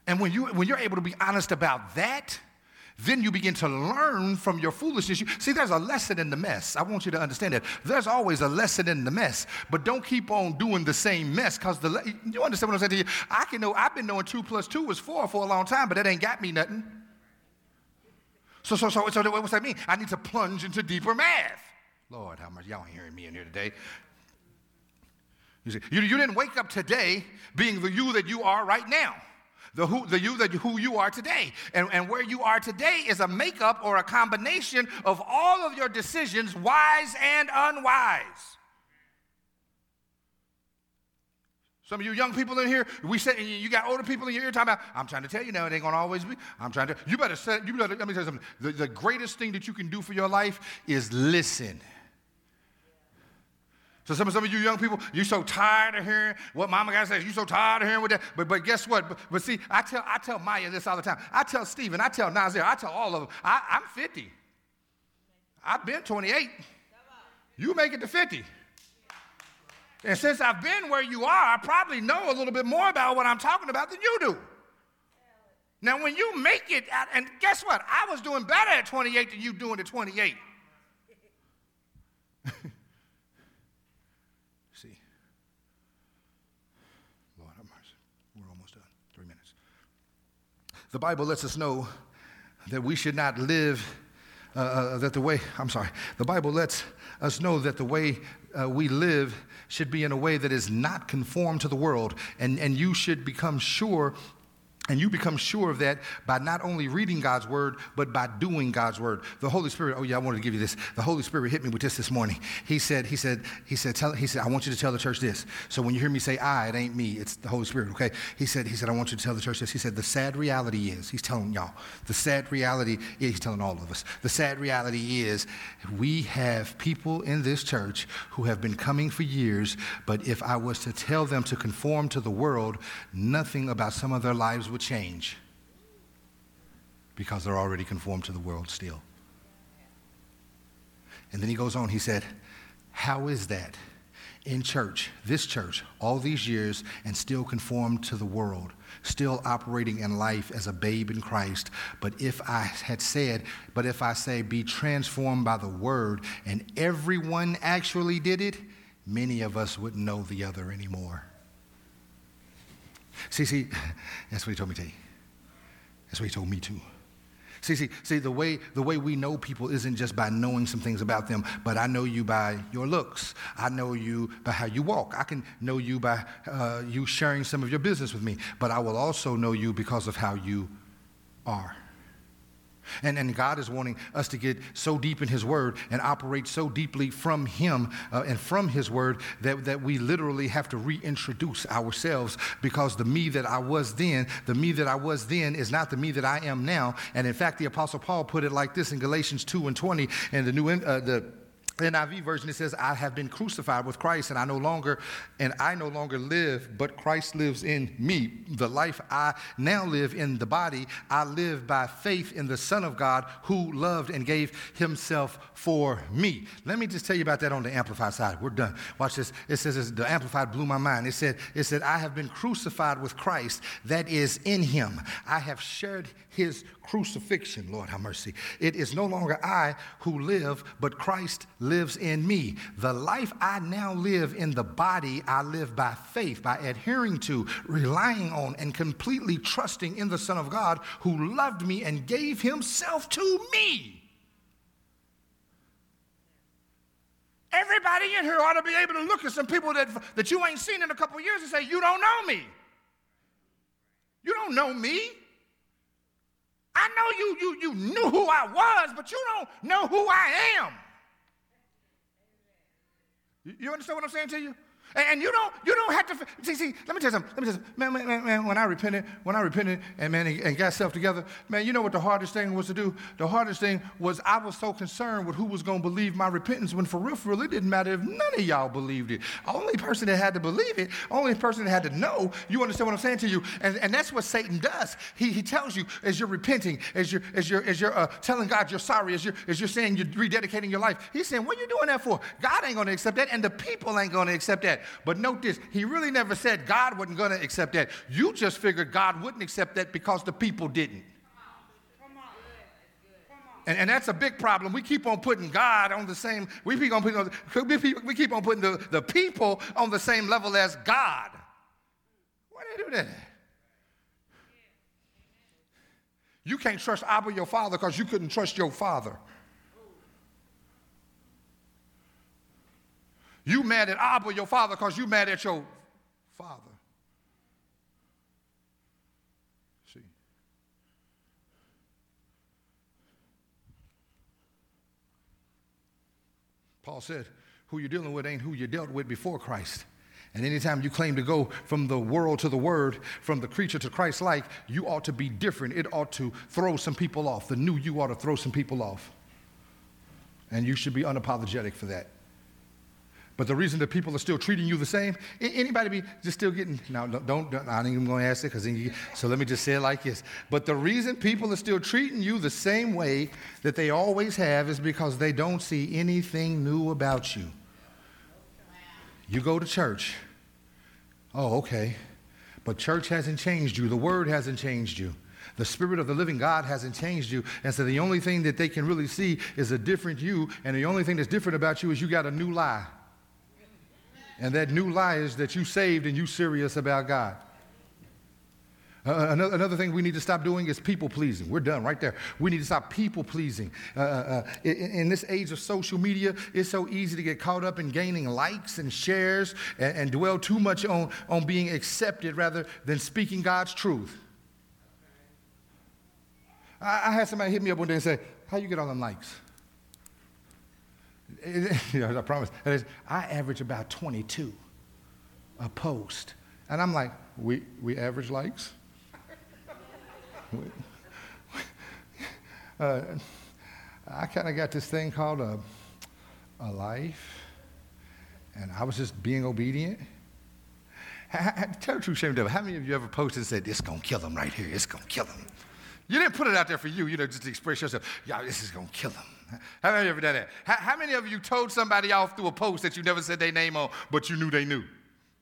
And when, you, when you're able to be honest about that, then you begin to learn from your foolishness. You, see, there's a lesson in the mess. I want you to understand that. There's always a lesson in the mess, but don't keep on doing the same mess because the you understand what I'm saying to you? I can know I've been knowing two plus two is four for a long time, but that ain't got me nothing. So, so, so, so what's that mean? I need to plunge into deeper math. Lord, how much y'all hearing me in here today? You see, you, you didn't wake up today being the you that you are right now the who, the you, the who you are today. And, and where you are today is a makeup or a combination of all of your decisions, wise and unwise. Some of you young people in here, we said you got older people in your ear talking about, I'm trying to tell you now, it ain't gonna always be. I'm trying to, you better set, you better, let me tell you something. The, the greatest thing that you can do for your life is listen. So some, some of you young people, you're so tired of hearing what mama got to say. You're so tired of hearing what that. But, but guess what? But, but, see, I tell, I tell Maya this all the time. I tell Stephen, I tell Nazir, I tell all of them, I, I'm 50. I've been 28. You make it to 50. And since I've been where you are, I probably know a little bit more about what I'm talking about than you do. Now, when you make it, and guess what? I was doing better at 28 than you doing at 28. The Bible lets us know that we should not live, uh, uh, that the way, I'm sorry, the Bible lets us know that the way uh, we live should be in a way that is not conformed to the world. And, and you should become sure and you become sure of that by not only reading God's word, but by doing God's word. The Holy Spirit, oh yeah, I wanted to give you this. The Holy Spirit hit me with this this morning. He said, he said, he said, tell, he said, I want you to tell the church this. So when you hear me say I, it ain't me, it's the Holy Spirit, okay? He said, he said, I want you to tell the church this. He said, the sad reality is, he's telling y'all, the sad reality is, he's telling all of us, the sad reality is we have people in this church who have been coming for years, but if I was to tell them to conform to the world, nothing about some of their lives would change because they're already conformed to the world still. And then he goes on, he said, How is that in church, this church, all these years, and still conformed to the world, still operating in life as a babe in Christ? But if I had said, but if I say, be transformed by the word, and everyone actually did it, many of us wouldn't know the other anymore. See, see, that's what he told me to. That's what he told me too. See, see, see, the way, the way we know people isn't just by knowing some things about them, but I know you by your looks. I know you by how you walk. I can know you by uh, you sharing some of your business with me, but I will also know you because of how you are. And, and God is wanting us to get so deep in His Word and operate so deeply from Him uh, and from His Word that, that we literally have to reintroduce ourselves because the me that I was then, the me that I was then is not the me that I am now. And in fact, the Apostle Paul put it like this in Galatians 2 and 20, and the new, uh, the NIV version, it says, I have been crucified with Christ, and I no longer, and I no longer live, but Christ lives in me. The life I now live in the body, I live by faith in the Son of God who loved and gave himself for me. Let me just tell you about that on the amplified side. We're done. Watch this. It says the amplified blew my mind. It said, it said, I have been crucified with Christ that is in him. I have shared his crucifixion, Lord have mercy. It is no longer I who live, but Christ lives in me. The life I now live in the body, I live by faith, by adhering to, relying on, and completely trusting in the Son of God who loved me and gave himself to me. Everybody in here ought to be able to look at some people that, that you ain't seen in a couple years and say, You don't know me. You don't know me. I know you, you, you knew who I was, but you don't know who I am. You understand what I'm saying to you? And you don't, you don't have to, see, see, let me tell you something. Let me tell you something. Man, man, man, man when I repented, when I repented and man, and got self together, man, you know what the hardest thing was to do? The hardest thing was I was so concerned with who was going to believe my repentance when for real, for real, it didn't matter if none of y'all believed it. Only person that had to believe it, only person that had to know, you understand what I'm saying to you? And, and that's what Satan does. He, he tells you as you're repenting, as you're, as you're, as you're uh, telling God you're sorry, as you're, as you're saying you're rededicating your life, he's saying, what are you doing that for? God ain't going to accept that, and the people ain't going to accept that. But note this, he really never said God wasn't going to accept that. You just figured God wouldn't accept that because the people didn't. And, and that's a big problem. We keep on putting God on the same, we keep on putting, we keep on putting the, the people on the same level as God. Why do they do that? You can't trust Abba, your father, because you couldn't trust your father. You mad at Abba, your father, because you mad at your father. See. Paul said, who you're dealing with ain't who you dealt with before Christ. And anytime you claim to go from the world to the word, from the creature to Christ like, you ought to be different. It ought to throw some people off. The new you ought to throw some people off. And you should be unapologetic for that. But the reason that people are still treating you the same, anybody be just still getting, now don't, don't I ain't even to ask it because so let me just say it like this. But the reason people are still treating you the same way that they always have is because they don't see anything new about you. You go to church. Oh, okay. But church hasn't changed you. The word hasn't changed you. The Spirit of the living God hasn't changed you. And so the only thing that they can really see is a different you. And the only thing that's different about you is you got a new lie. And that new lie is that you saved and you serious about God. Uh, another, another, thing we need to stop doing is people pleasing. We're done right there. We need to stop people pleasing. Uh, uh, uh in, in, this age of social media, it's so easy to get caught up in gaining likes and shares and, and dwell too much on, on being accepted rather than speaking God's truth. I, I had somebody hit me up one day and say, How you get all them likes? I promise. I average about 22 a post. And I'm like, we, we average likes? uh, I kind of got this thing called a, a life, and I was just being obedient. Tell the truth, shame devil. How many of you ever posted and said, "This gonna kill them right here. It's gonna kill them." You didn't put it out there for you. You know, just to express yourself. Yeah, this is gonna kill him. How many of you ever done that? How, how, many of you told somebody off through a post that you never said their name on, but you knew they knew?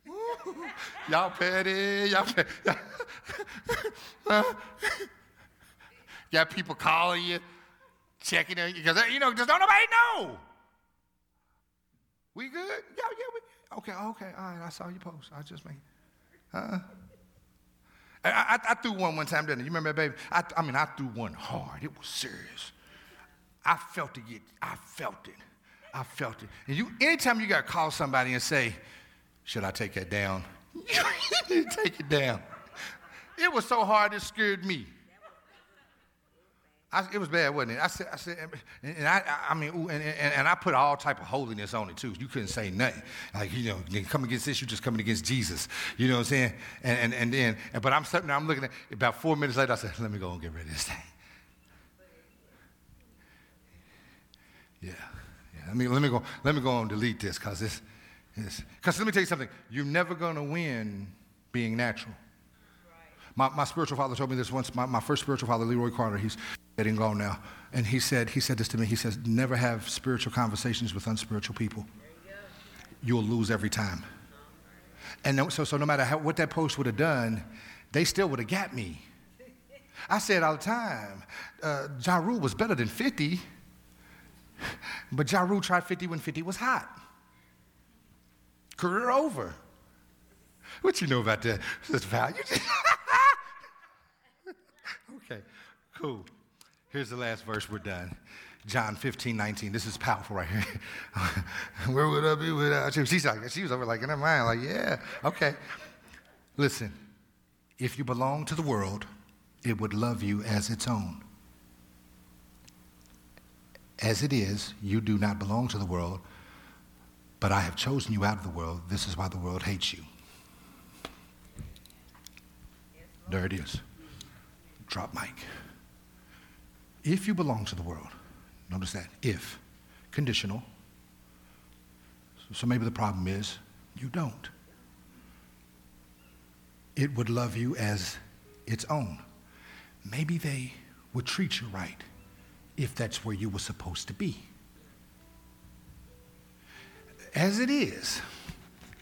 y'all petty, y'all petty. Got people calling you, checking on you, because, you know, just don't nobody know. We good? Yeah, yeah, we, okay, okay, all right, I saw your post. I just made, uh-uh. I, I, I, threw one one time, didn't I? You remember that, baby? I, I mean, I threw one hard. It was serious. I felt it. I felt it. I felt it. And you, anytime you got to call somebody and say, "Should I take that down?" you take it down. It was so hard it scared me. I, it was bad, wasn't it? I said, I said, and I, I mean, and, and, and, I put all type of holiness on it too. You couldn't say nothing. Like, you know, come against this, you're just coming against Jesus. You know what I'm saying? And, and, and then, but I'm sitting there, I'm looking at, about four minutes later, I said, let me go and get rid of this thing. Yeah, yeah. Let me, let me go, let me go and delete this because this, because let me tell you something. You're never going to win being natural. My, my spiritual father told me this once. My, my first spiritual father, Leroy Carter, he's getting gone now. And he said, he said this to me. He says, never have spiritual conversations with unspiritual people. You will lose every time. And so, so no matter how, what that post would have done, they still would have got me. I said all the time, uh, Ja Rule was better than 50, but Ja Rule tried 50 when 50 was hot. Career over. What you know about that? That's value. okay, cool. Here's the last verse. We're done. John 15, 19. This is powerful right here. Where would I be without you? She's like, she was over like in her mind, like, yeah, okay. Listen, if you belong to the world, it would love you as its own. As it is, you do not belong to the world, but I have chosen you out of the world. This is why the world hates you. There it is. Drop mic. If you belong to the world, notice that, if, conditional. So maybe the problem is you don't. It would love you as its own. Maybe they would treat you right if that's where you were supposed to be. As it is,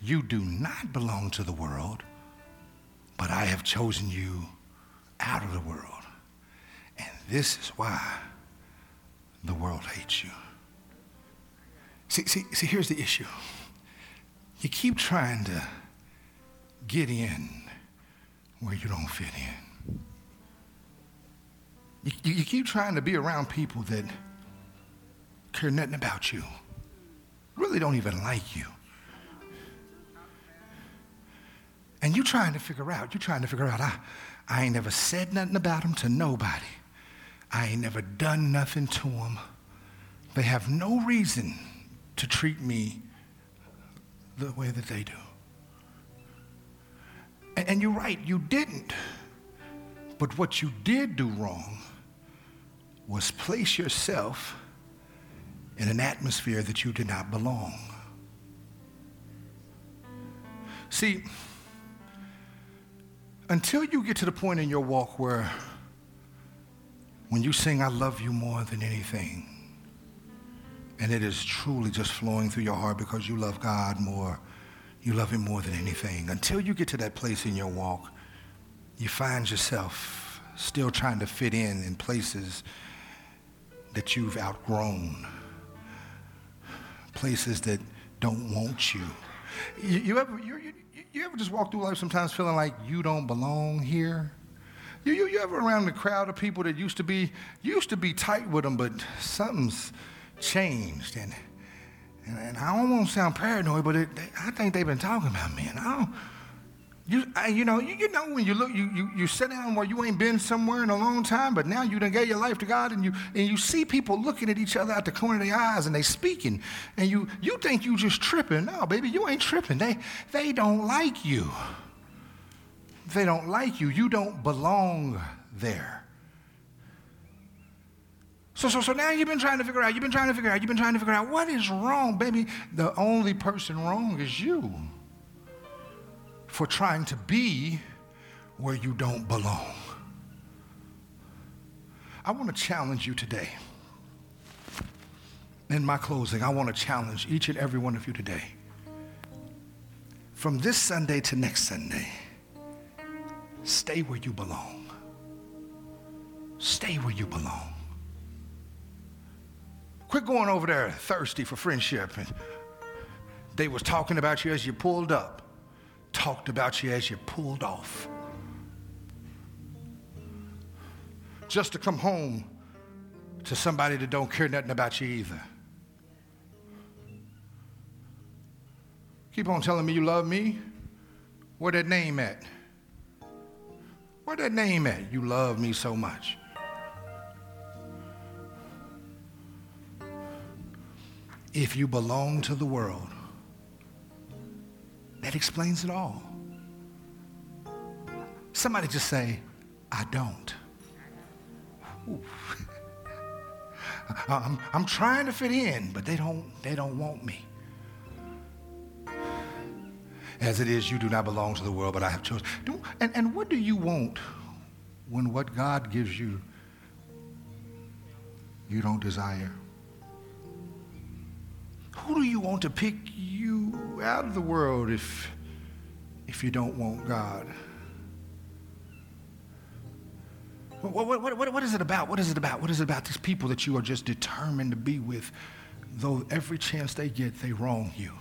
you do not belong to the world, but I have chosen you out of the world. And this is why the world hates you. See, see, see, here's the issue. You keep trying to get in where you don't fit in. You, you, keep trying to be around people that care nothing about you, really don't even like you. And you're trying to figure out, you're trying to figure out, I, I ain't never said nothing about them to nobody. I ain't never done nothing to them. They have no reason to treat me the way that they do. And, and you're right, you didn't. But what you did do wrong was place yourself in an atmosphere that you did not belong. See, until you get to the point in your walk where when you sing, I love you more than anything, and it is truly just flowing through your heart because you love God more, you love Him more than anything. Until you get to that place in your walk, you find yourself still trying to fit in in places that you've outgrown, places that don't want you. You, you ever, you, you, you ever just walk through life sometimes feeling like you don't belong here? You, you, you ever around the crowd of people that used to be used to be tight with them, but something's changed, and and, and I don't want to sound paranoid, but it, they, I think they've been talking about me, and I don't. You, you know, you, you, know when you look, you, you, you sit down where you ain't been somewhere in a long time, but now you done gave your life to God, and you and you see people looking at each other out the corner of their eyes, and they speaking, and you you think you just tripping. No, baby, you ain't tripping. They they don't like you. They don't like you. You don't belong there. So, so, so now you've been trying to figure out, you've been trying to figure out, you've been trying to figure out what is wrong, baby. The only person wrong is you for trying to be where you don't belong. I want to challenge you today. In my closing, I want to challenge each and every one of you today. From this Sunday to next Sunday, stay where you belong. Stay where you belong. Quit going over there thirsty for friendship. And they was talking about you as you pulled up talked about you as you pulled off. Just to come home to somebody that don't care nothing about you either. Keep on telling me you love me. Where that name at? Where that name at? You love me so much. If you belong to the world, that explains it all. Somebody just say, I don't. I'm, I'm trying to fit in, but they don't, they don't want me. As it is, you do not belong to the world, but I have chosen. And, and what do you want when what God gives you, you don't desire? Who do you want to pick out of the world if, if you don't want God? What, what, what, what is it about? What is it about? What is it about these people that you are just determined to be with, though every chance they get, they wrong you?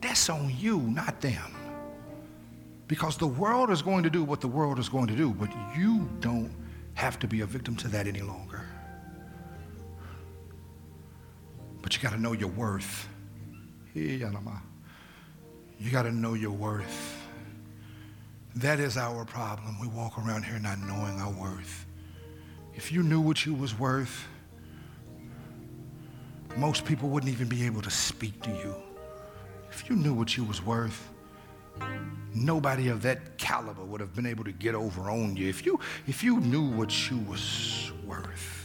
That's on you, not them. Because the world is going to do what the world is going to do, but you don't have to be a victim to that any longer. But you got to know your worth. You got to know your worth. That is our problem. We walk around here not knowing our worth. If you knew what you was worth, most people wouldn't even be able to speak to you. If you knew what you was worth, nobody of that caliber would have been able to get over on you. If you, if you knew what you was worth.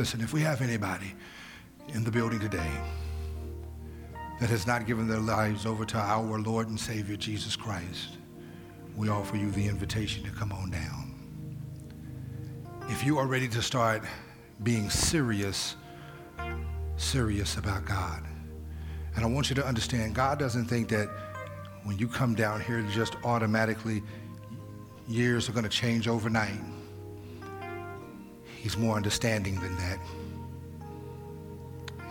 Listen, if we have anybody in the building today that has not given their lives over to our Lord and Savior Jesus Christ, we offer you the invitation to come on down. If you are ready to start being serious, serious about God, and I want you to understand, God doesn't think that when you come down here, just automatically years are going to change overnight. He's more understanding than that.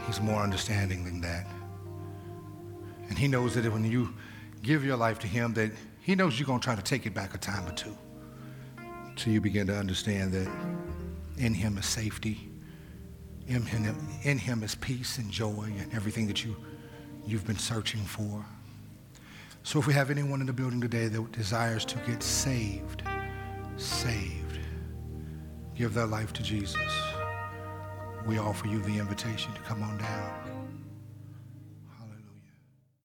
He's more understanding than that. And he knows that when you give your life to him, that he knows you're going to try to take it back a time or two. So you begin to understand that in him is safety. In him, in him is peace and joy and everything that you, you've been searching for. So if we have anyone in the building today that desires to get saved, saved, give their life to Jesus, we offer you the invitation to come on down.